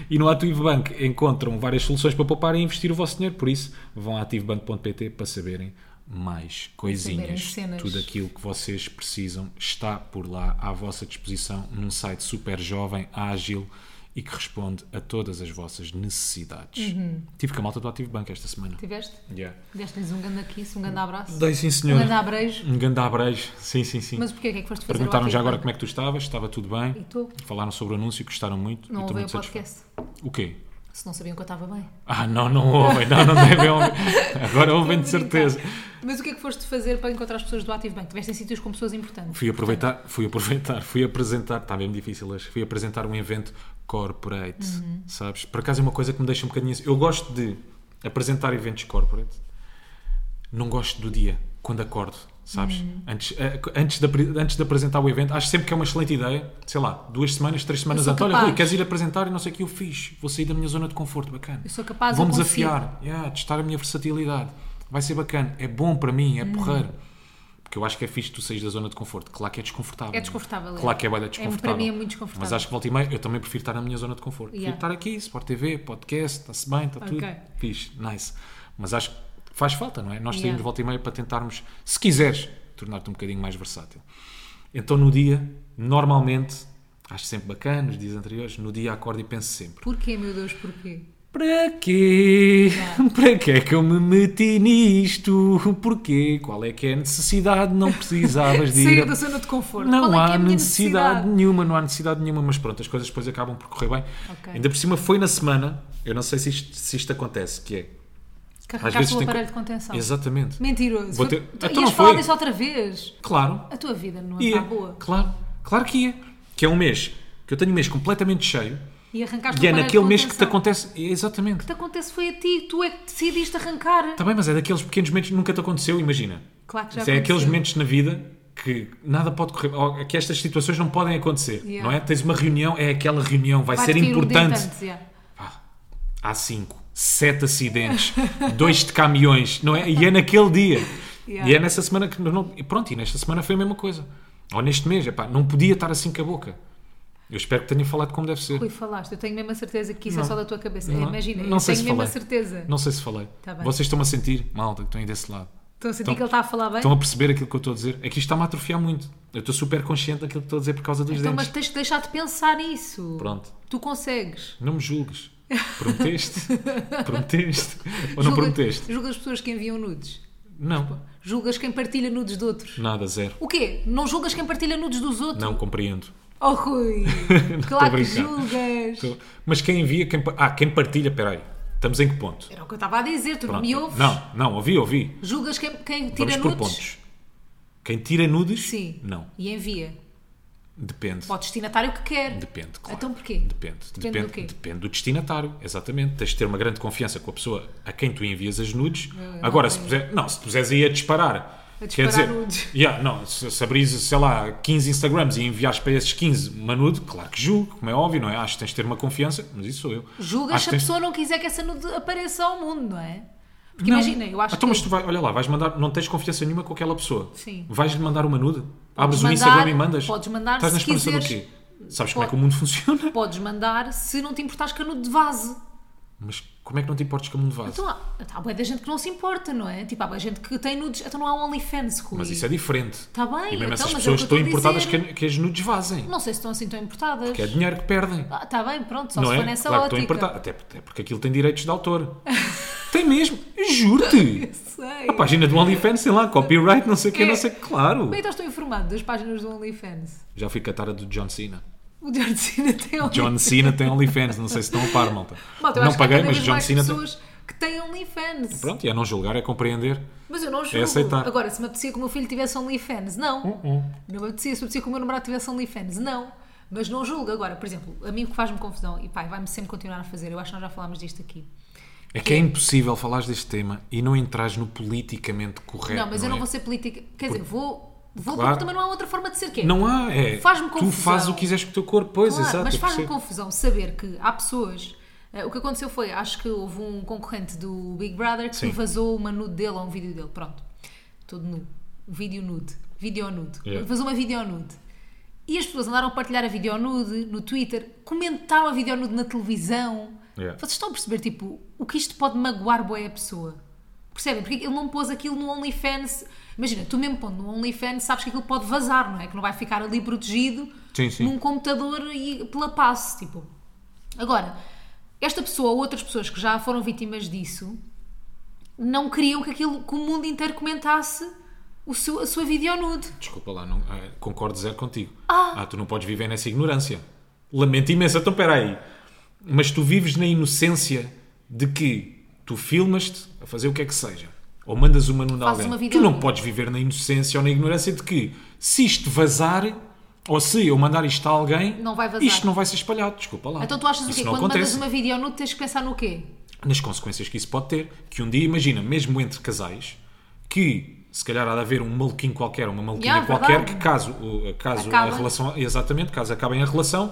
E no Ativo Bank encontram várias soluções para poupar e investir o vosso dinheiro, por isso vão a ativobank.pt para saberem mais coisinhas. cenas. Tudo aquilo que vocês precisam está por lá à vossa disposição num site super jovem, ágil e que responde a todas as vossas necessidades. Uhum. Tive com a malta do Ativo Banco esta semana. Tiveste? Yeah. Deste-lhes um grande kiss, um grande abraço. Dei sim, Um senhor. grande abrejo. Um grande abrejo. Sim, sim, sim. Mas porquê? O que é que foste fazer? Perguntaram já agora como é que tu estavas, estava tudo bem. E tu? Falaram sobre o anúncio, gostaram muito. Não ouvem o satisfeito. podcast. O quê? Se não sabiam que eu estava bem. Ah, não, não ouvem, não, não devem ouvir. Agora ouvem de certeza. Mas o que é que foste fazer para encontrar as pessoas do Ativo Banco? Tiveste em sítios com pessoas importantes. Fui aproveitar, fui aproveitar, fui apresentar, está mesmo difícil hoje, fui apresentar um evento corporate, Uhum. sabes? Por acaso é uma coisa que me deixa um bocadinho... Eu gosto de apresentar eventos corporate, não gosto do dia, quando acordo, sabes? Uhum. Antes, eh, antes, de, antes de apresentar o evento, acho sempre que é uma excelente ideia, sei lá, duas semanas, três semanas antes, olha. Rui, queres ir apresentar e não sei o que eu fiz, vou sair da minha zona de conforto, bacana. Eu sou capaz, Vou desafiar, yeah, testar a minha versatilidade. Vai ser bacana. É bom para mim, Uhum. é porreiro. Porque eu acho que é fixe tu saís da zona de conforto. Claro que é desconfortável. É desconfortável, Claro é. que é bem É, desconfortável. para mim é muito desconfortável. Mas acho que volta e meia, eu também prefiro estar na minha zona de conforto. Yeah. Prefiro estar aqui, Sport TV, podcast, está-se bem, está tudo. Ok. Fixe, nice. Mas acho que faz falta, não é? Nós Yeah. saímos volta e meia para tentarmos, se quiseres, tornar-te um bocadinho mais versátil. Então no dia, normalmente, acho sempre bacana, nos dias anteriores, no dia acordo e penso sempre. Porquê, meu Deus, porquê? Para quê? Para que é que eu me meti nisto? Porquê? Qual é que é a necessidade? Não precisavas de ir. Sair da zona de conforto. Não Qual é que é há a minha necessidade, nenhuma, não há necessidade nenhuma, mas pronto, as coisas depois acabam por correr bem. Ok. Ainda por cima foi na semana, eu não sei se isto, se isto acontece, que é. Carregaste o tem aparelho co- de contenção. Exatamente. Mentiroso. Vou ter- Tu Então ias falar disso outra vez. Claro, A tua vida não é ia. está boa. Claro, claro que ia. Que é um mês, que eu tenho um mês completamente cheio, E arrancaste e é naquele mês que te acontece. Exatamente. O que te acontece foi a ti. Tu é que decidiste arrancar. Está bem, mas é daqueles pequenos momentos que nunca te aconteceu, imagina. Claro que já Isso é aqueles momentos na vida que nada pode correr, que estas situações não podem acontecer, Yeah. não é? Tens uma reunião, é aquela reunião, vai, Vai-te ser um importante. dente antes, yeah. Pá, há cinco, sete acidentes, dois de caminhões, não é? E é naquele dia. Yeah. E é nessa semana que não. Pronto, e nesta semana foi a mesma coisa. Ou neste mês, epá, não podia estar assim com a boca. Eu espero que tenha falado como deve ser. Rui, falaste. Eu tenho mesmo a certeza que isso Não. é só da tua cabeça. Não. Imagina, Não eu sei tenho se mesmo a falei. certeza. Não sei se falei. Tá. Vocês estão a sentir, malta, que estão aí desse lado. Estou a sentir Então- que ele está a falar bem. Estão a perceber aquilo que eu estou a dizer? Aqui está-me a atrofiar muito. Eu estou super consciente daquilo que estou a dizer por causa dos Então, mas dentes. tens que deixar de pensar nisso. Pronto. Tu consegues. Não me julgues. Prometeste? Prometeste? Ou não Julga- prometeste? Julgas as pessoas que enviam nudes. Não. Julgas quem partilha nudes de outros. Nada, zero. O quê? Não julgas quem partilha nudes dos outros? Não compreendo. Oh, Rui! Claro que julgas! Estou- Mas quem envia, quem... Ah, quem partilha, espera aí. Estamos em que ponto? Era o que eu estava a dizer, tu não Pronto. me ouves? Não, não, ouvi, ouvi. Julgas quem, quem tira Vamos por nudes? pontos. Quem tira nudes? Sim. Não. E envia. Depende. Para o destinatário que quer. Depende, claro. Então porquê? Depende. Depende do quê? Depende do destinatário, exatamente. Tens de ter uma grande confiança com a pessoa a quem tu envias as nudes. não Agora, se, puser, não, se puseres aí a disparar. A quer dizer, nudes. Yeah, não, se, se abris, sei lá, 15 Instagrams e enviares para esses 15 uma nude, claro que julgo, como é óbvio, não é? Acho que tens de ter uma confiança, mas isso sou eu. Julgas se a tens- pessoa não quiser que essa nude apareça ao mundo, não é? Porque Não. imagina, eu acho então, que. mas tu vai, olha lá, vais mandar, não tens confiança nenhuma com aquela pessoa. Sim. Vais-lhe mandar uma nude? Abres o Instagram e mandas? podes mandar Estás na esperança do quiseres. quê? Sabes como é Pode- que o mundo funciona? Podes mandar se não te importares que a nude vaze. Mas como é que não te importes que o mundo vaze? Então há, há da gente que não se importa, não é? Tipo, há bué gente que tem nudes, então não há OnlyFans, Rui. Mas isso é diferente. Está bem, E mesmo então, essas é pessoas que eu estão a importadas dizer. que, que as nudes vazem. Não sei se estão assim tão importadas. Que é dinheiro que perdem. Ah, está bem, pronto, só não se é? for nessa claro que ótica. estão importadas. Até, até porque aquilo tem direitos de autor. tem mesmo. Juro-te. Sei. A página do OnlyFans tem lá copyright, não sei o quê, É. não sei. Claro. Bem, então estou informado das páginas do OnlyFans. Já fui catar a do John Cena. O John Cena tem OnlyFans. John Cena tem OnlyFans. Não sei se estão a par, malta. Malta, eu não paguei, mas John Cena tem. pessoas que têm OnlyFans. Pronto, e é não julgar, é compreender. Mas eu não julgo. aceitar. Agora, se me apetecia que o meu filho tivesse OnlyFans, não. Uh-uh. Não me apetecia. Se me apetecia que o meu namorado tivesse OnlyFans, não. Mas não julgo. Agora, por exemplo, a mim que faz-me confusão, e pai, vai-me sempre continuar a fazer, eu acho que nós já falámos disto aqui. É que é impossível falares deste tema e não entrares no politicamente correto. não, mas eu não é? vou ser política. Quer dizer, vou. Vou Claro. porque também não há outra forma de ser que é. Não há, é. Faz-me Tu confusão. fazes o que quiseres com o teu corpo, pois, Claro, exato. mas faz-me confusão saber que há pessoas. eh, o que aconteceu foi, acho que houve um concorrente do Big Brother que Sim. vazou uma nude dele ou um vídeo dele. Pronto. Todo nu. Vídeo nude. Vídeo nude. Yeah. Vazou uma vídeo nude. E as pessoas andaram a partilhar a vídeo nude no Twitter, comentaram a vídeo nude na televisão. Yeah. Vocês estão a perceber, tipo, o que isto pode magoar boa a pessoa? Percebem? Porque ele não pôs aquilo no OnlyFans. Imagina, tu mesmo pondo no OnlyFans sabes que aquilo pode vazar, não é? Que não vai ficar ali protegido Sim, sim. num computador e pela passe. Tipo. Agora, esta pessoa ou outras pessoas que já foram vítimas disso não queriam que aquilo que o mundo inteiro comentasse o seu, a sua videonude. Desculpa lá, não, ah, concordo zero contigo. Ah. tu não podes viver nessa ignorância. Lamento imenso, então peraí. Mas tu vives na inocência de que tu filmas-te a fazer o que é que seja. Ou mandas uma nude a Fazes alguém. uma tu não podes viver na inocência ou na ignorância de que se isto vazar, ou se eu mandar isto a alguém, Não isto não vai ser espalhado. Desculpa lá. Então tu achas o Isso quê? não Quando acontece. mandas uma videonude tens que pensar no quê? nas consequências que isso pode ter. Que um dia, imagina, mesmo entre casais, que se calhar há de haver um maluquinho qualquer, uma maluquinha Yeah, qualquer, verdade. que caso, o- caso a relação, exatamente, caso acabem a relação,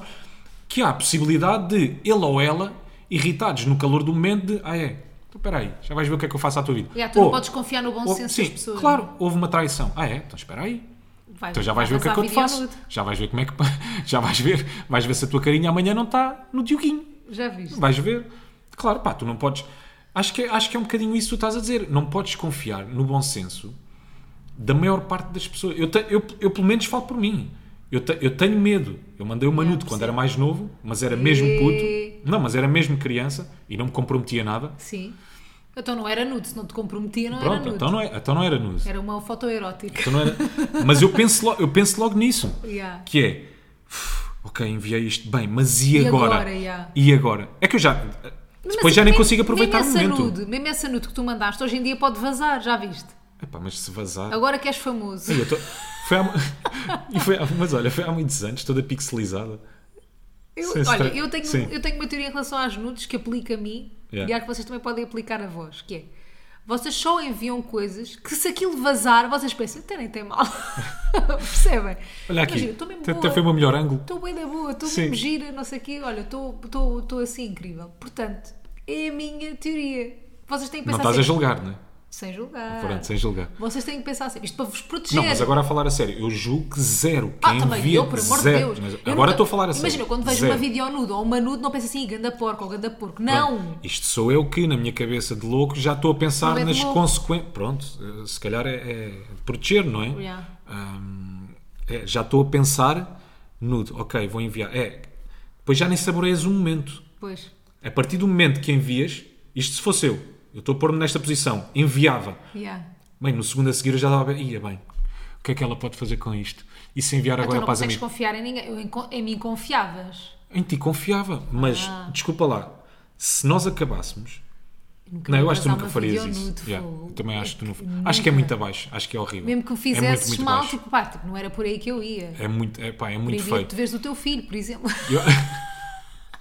que há a possibilidade de ele ou ela, irritados no calor do momento, de ah é, então espera aí, já vais ver o que é que eu faço à tua vida. Yeah, tu não Ou- podes confiar no bom ou- senso sim, das pessoas. Claro, houve uma traição. Ah é, então espera aí. Vai- Então já vais ver vai o que é que eu te faço. Já vais ver como é que. Já vais ver. Vais ver se a tua carinha amanhã não está no Dioguinho. Já viste? Vais ver. Claro, pá, tu não podes. Acho que, é- acho que é um bocadinho isso que tu estás a dizer. Não podes confiar no bom senso da maior parte das pessoas. Eu, te- eu, eu pelo menos falo por mim. Eu, te- eu tenho medo. Eu mandei uma Yeah, nude quando era mais novo, mas era mesmo puto. Não, mas era mesmo criança e não me comprometia nada. Sim. Então não era nude, se não te comprometia, não era Pronto, nude. então não, é, então não era nude. Era uma foto erótica. Então era- Mas eu penso, lo- eu penso logo nisso. Yeah. Que é, "Uf, ok, enviei isto bem, mas e, E agora? agora, yeah. E agora? É que eu já. Mas Depois já assim, nem mesmo- consigo aproveitar o mesmo essa momento. Nude, mesmo essa nude que tu mandaste, hoje em dia pode vazar, já viste? Epá, mas se vazar. Agora que és famoso. Tô- Foi há... foi há- Mas olha, foi há muitos anos, toda pixelizada. Eu- Sem olha, estra- eu tenho, Sim. eu tenho uma teoria em relação às nudes que aplica a mim Yeah. e acho que vocês também podem aplicar a vós, que é vocês só enviam coisas que se aquilo vazar, vocês pensam, até nem tem mal. Percebem? Olha aqui, até foi o meu melhor ângulo. Estou bem da boa, estou mesmo gira, não sei o quê. Olha, estou- assim incrível. Portanto, é a minha teoria. Vocês têm que Não pensar estás a sempre- julgar, não é? Sem julgar. Pronto, sem julgar. Vocês têm que pensar sempre. Isto para vos proteger. Não, mas agora a falar a sério, eu julgo que zero. Ah, Quem também envia eu, por amor de zero. Deus. Mas Eu agora nunca- estou a falar a sério. Imagina, quando vejo Zero. uma videonude ou uma nude, não penso assim, ganda porco ou ganda porco. Não! Pronto, Isto sou eu que, na minha cabeça de louco, já estou a pensar é de nas consequências. Pronto, se calhar é, é de proteger, não é? Yeah. Hum, é, Já estou a pensar nude, ok, vou enviar. É, depois já nem saboreias o momento. Pois. A partir do momento que envias, isto se fosse eu, eu estou a pôr-me nesta posição, enviava. Yeah. Bem, no segundo a seguir eu já dava a ver, ia bem, o que é que ela pode fazer com isto? E se enviar Então agora não para as consegues amigas? confiar em ninguém. Eu, em, em mim confiavas. Em ti confiava, mas Ah. desculpa lá, se nós acabássemos. Nunca Não, eu acho que tu nunca farias isso. Yeah, também acho que tu não. Acho que é muito abaixo, acho que é horrível. Mesmo que o é fizesses muito, muito mal, tipo, pá, tipo, não era por aí que eu ia. É muito, é, pá, é muito feio. te vês do teu filho, por exemplo. Eu,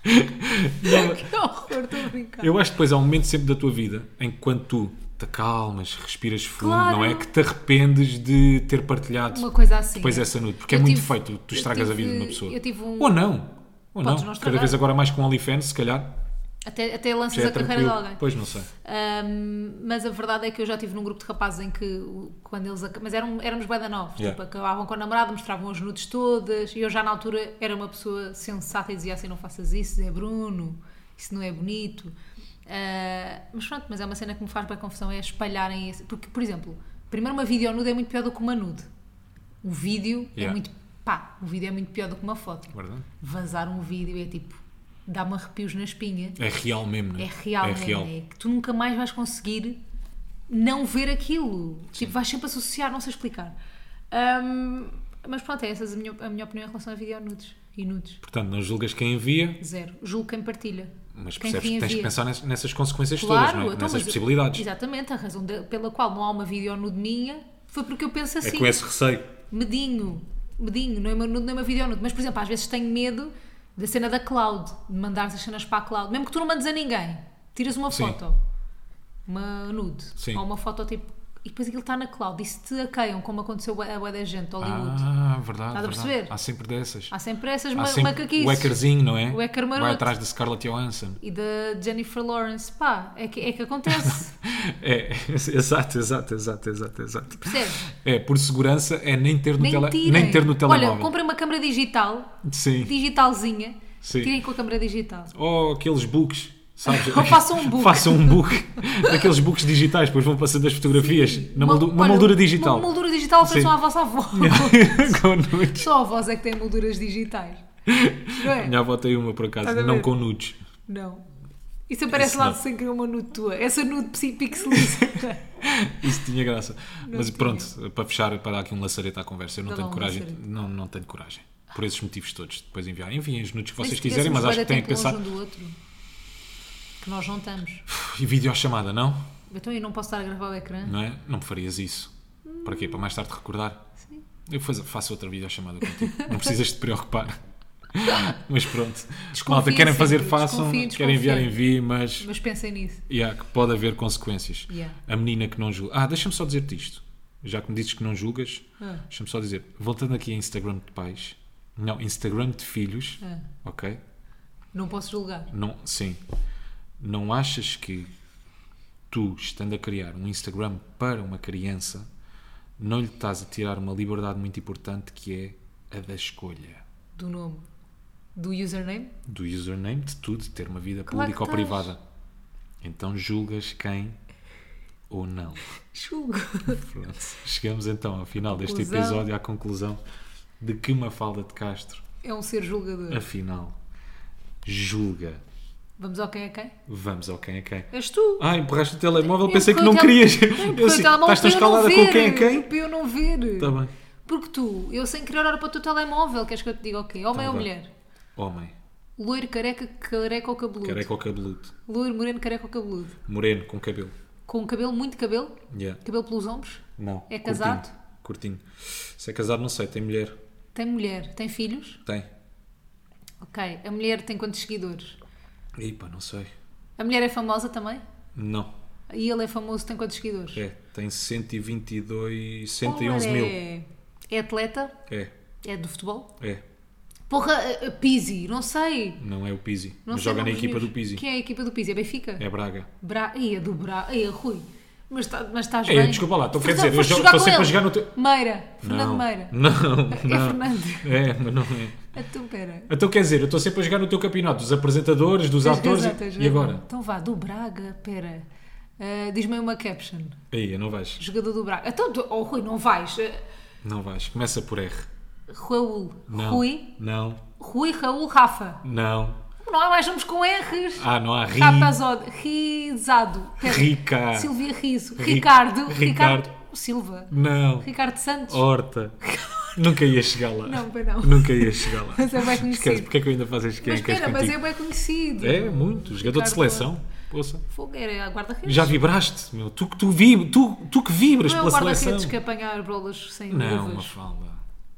Não, que horror, estou a brincar. eu acho que depois há um momento sempre da tua vida em que quando tu te acalmas, respiras fundo, Claro. não é? Que te arrependes de ter partilhado Uma coisa assim. depois essa nude, porque é Eu muito tive- feio, tu, tu estragas a vida de tive- uma pessoa. tive um- Ou não, ou Podes não. não Cada vez agora mais com OnlyFans, se calhar, Até, até lanças é a carreira de alguém. Pois não sei. Um, mas a verdade é que eu já estive num grupo de rapazes em que quando eles mas eram, éramos bué da novos, Yeah. tipo, acabavam com a namorada, mostravam as nudes todas e eu já na altura era uma pessoa sensata e dizia assim, não faças isso, é Bruno isso não é bonito Uh, mas pronto, mas é uma cena que me faz bem confusão é espalharem esse, porque por exemplo primeiro uma videonude é muito pior do que uma nude o vídeo é Yeah. muito pá, o vídeo é muito pior do que uma foto Verdade? vazar um vídeo é tipo dá-me arrepios na espinha É real mesmo, não é? é real, É mesmo, real. é que tu nunca mais vais conseguir não ver aquilo. Tipo, vais sempre associar, não sei explicar. Ahm, mas pronto, é essa a minha, a minha opinião em relação a videonudes e nudes. Portanto, não julgas quem envia, Zero. Julgo quem partilha. mas percebes que tens que pensar ness- nessas consequências Claro, todas, não é? então, nessas possibilidades. Exatamente, a razão de- pela qual não há uma videonude minha foi porque eu penso É assim. com esse receio. medinho, medinho, não é uma nude, não é uma videonude. Mas, por exemplo, às vezes tenho medo da cena da cloud, de mandar as cenas para a cloud. Mesmo que tu não mandes a ninguém, tiras uma Sim. foto, uma nude, Sim. ou uma foto tipo. E depois aquilo está na cloud. E se te hackeiam, como aconteceu a bué da gente, Hollywood. Ah, verdade. Estás a verdade. perceber? Há sempre dessas. Há sempre essas Há ma sempre macaquices. o hackerzinho, não é? O hacker Vai maroto. atrás de Scarlett Johansson. E da Jennifer Lawrence. Pá, é que, é que acontece. É, exato, exato, exato, exato, exato. Percebes? É, por segurança, é nem ter no, Nem tele... tirem. nem ter no telemóvel. Olha, comprei uma câmera digital, Sim. digitalzinha. Sim. Tirem com a câmera digital. Ou aqueles books, Sabes? Ou façam um book. Façam um book. Daqueles books digitais, depois vão passando as fotografias na moldu- uma olha, moldura digital. Uma moldura digital ofereçam à vossa avó. com nudes. Só a voz é que tem molduras digitais. Não é? Minha avó tem uma por acaso, não ver? com nudes. Não. Isso aparece Isso lá não. de sem querer uma nude tua. Essa nude pixelizada. Isso tinha graça. Mas tinha. pronto, para fechar, para dar aqui um laçarete à conversa, eu não tenho coragem. laçarete. Não, não tenho coragem. Por esses motivos todos, depois enviar. Enviem os nudes que vocês se quiserem, mas acho que têm que pensar. um do outro. Que nós não estamos. E videochamada, não? Então eu não posso estar a gravar o ecrã? Não é? Não me farias isso. Para quê? Para mais tarde recordar? Sim. Eu faço outra videochamada contigo. Não precisas te preocupar. Mas pronto. Desconfiem Malta, querem fazer, façam. Querem enviar, enviem, mas Mas pensem nisso. yeah, que pode haver consequências. Yeah. A menina que não julga. Ah, deixa-me só dizer-te isto. Já que me dizes que não julgas, Ah. deixa-me só dizer. Voltando aqui a Instagram de pais. Não, Instagram de filhos. Ah. Ok? Não posso julgar. Não, sim. Não achas que tu, estando a criar um Instagram para uma criança, não lhe estás a tirar uma liberdade muito importante que é a da escolha Do nome. Do username? do username, de tudo, de ter uma vida Claro pública ou privada. Então julgas quem ou não. Julgo. Pronto. Chegamos então ao final deste Conclusão. episódio à conclusão de que Mafalda de Castro, É um ser julgador. afinal, julga. Vamos ao quem é quem? Vamos ao quem é quem. És tu. Ah, empurraste o telemóvel, Eu pensei que não querias. Eu assim, estás escalada com quem é quem? Para eu não ver. Está bem. Porque tu, eu sem querer olhar para o teu telemóvel, queres que eu te diga o quê? Homem Então ou vá. mulher? Homem, Loiro, careca, careca ou cabeludo? careca ou cabeludo. Loiro, moreno, careca ou cabeludo? Moreno, com cabelo. Com cabelo, muito cabelo? Yeah. Cabelo pelos ombros? Não. É casado? Curtinho. Curtinho. Se é casado, não sei. Tem mulher? Tem mulher? Tem filhos? Tem. Ok. A mulher tem quantos seguidores? Pá, não sei. A mulher é famosa também? Não. E ele é famoso, tem quantos seguidores? É. Tem 122, 111 Ora, mil. é... é atleta? É. É do futebol? É. Porra, a- a Pizzi, não sei. Não é o Pizzi. Não mas sei joga na nomes equipa do Pizzi. Quem é a equipa do Pizzi? É Benfica? É Braga. Bra... É do Bra... Ih, é Rui. Mas, tá, mas estás Ei, bem? desculpa lá, então quer dizer, eu jogo- estou sempre a jogar no teu- Meira. Fernando não. Meira. Não, É não. Fernando. É, mas não é. Então, pera. Então quer dizer, eu estou sempre a jogar no teu campeonato dos apresentadores, dos Tens atores razão, e razão. agora? Então vá, do Braga, pera. Ah, Diz-me uma caption. Aí, não vais. Jogador do Braga. Então, tu- oh Rui, não vais. Ah, Não vais. Começa por R. Raul. Não. Rui. Não. Rui, Raul, Rafa. Não. Não há mais nomes com R's. Ah, não há Ri. Rapazode. Rizado. Rica. Silvia Riso. Ri- Ricardo. Ricardo. Ricardo. Silva. Não. Ricardo Santos. Horta. Nunca ia chegar lá. Não, pois não. Nunca ia chegar lá. Mas é bem conhecido. Esquece, porque é que eu ainda faço este Mas quem espera, mas é bem conhecido. É, muito. Jogador de seleção. Poça. Fogo, era a guarda-redes. Já vibraste, meu. Tu, que- tu, vib, tu, tu que vibras Não é pela guarda-redes seleção. que apanhar bolas sem Não, luvas. uma falda.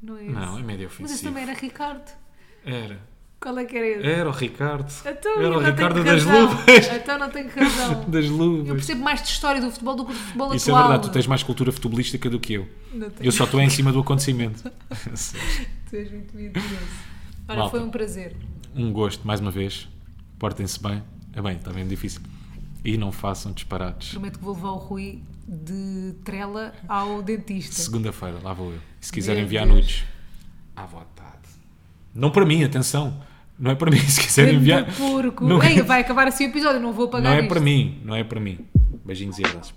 Não é Não, é médio Mas esse ofensivo. também era Ricardo. Era. Qual é que era esse? Era o Ricardo. Então, Era eu o Ricardo das luvas. Então não tenho razão. Das Eu luvas. percebo mais de história do futebol do que do futebol Isso é atual. verdade, tu tens mais cultura futebolística do que eu. Eu só estou em cima do acontecimento. Tu és muito mentiroso. Olha, Malta. foi um prazer. Um gosto, mais uma vez. Portem-se bem. É bem, está bem difícil. E não façam disparates. Prometo que vou levar o Rui de trela ao dentista. Segunda-feira, lá vou eu. Se quiserem Meu enviar Deus. nudes, à vontade. Não para mim, atenção. Não é para mim. Se quiserem enviar. porco. Não Ei, é, vai acabar assim o episódio, não vou não apagar é isto. para mim. Não é para mim. Beijinhos e abraços.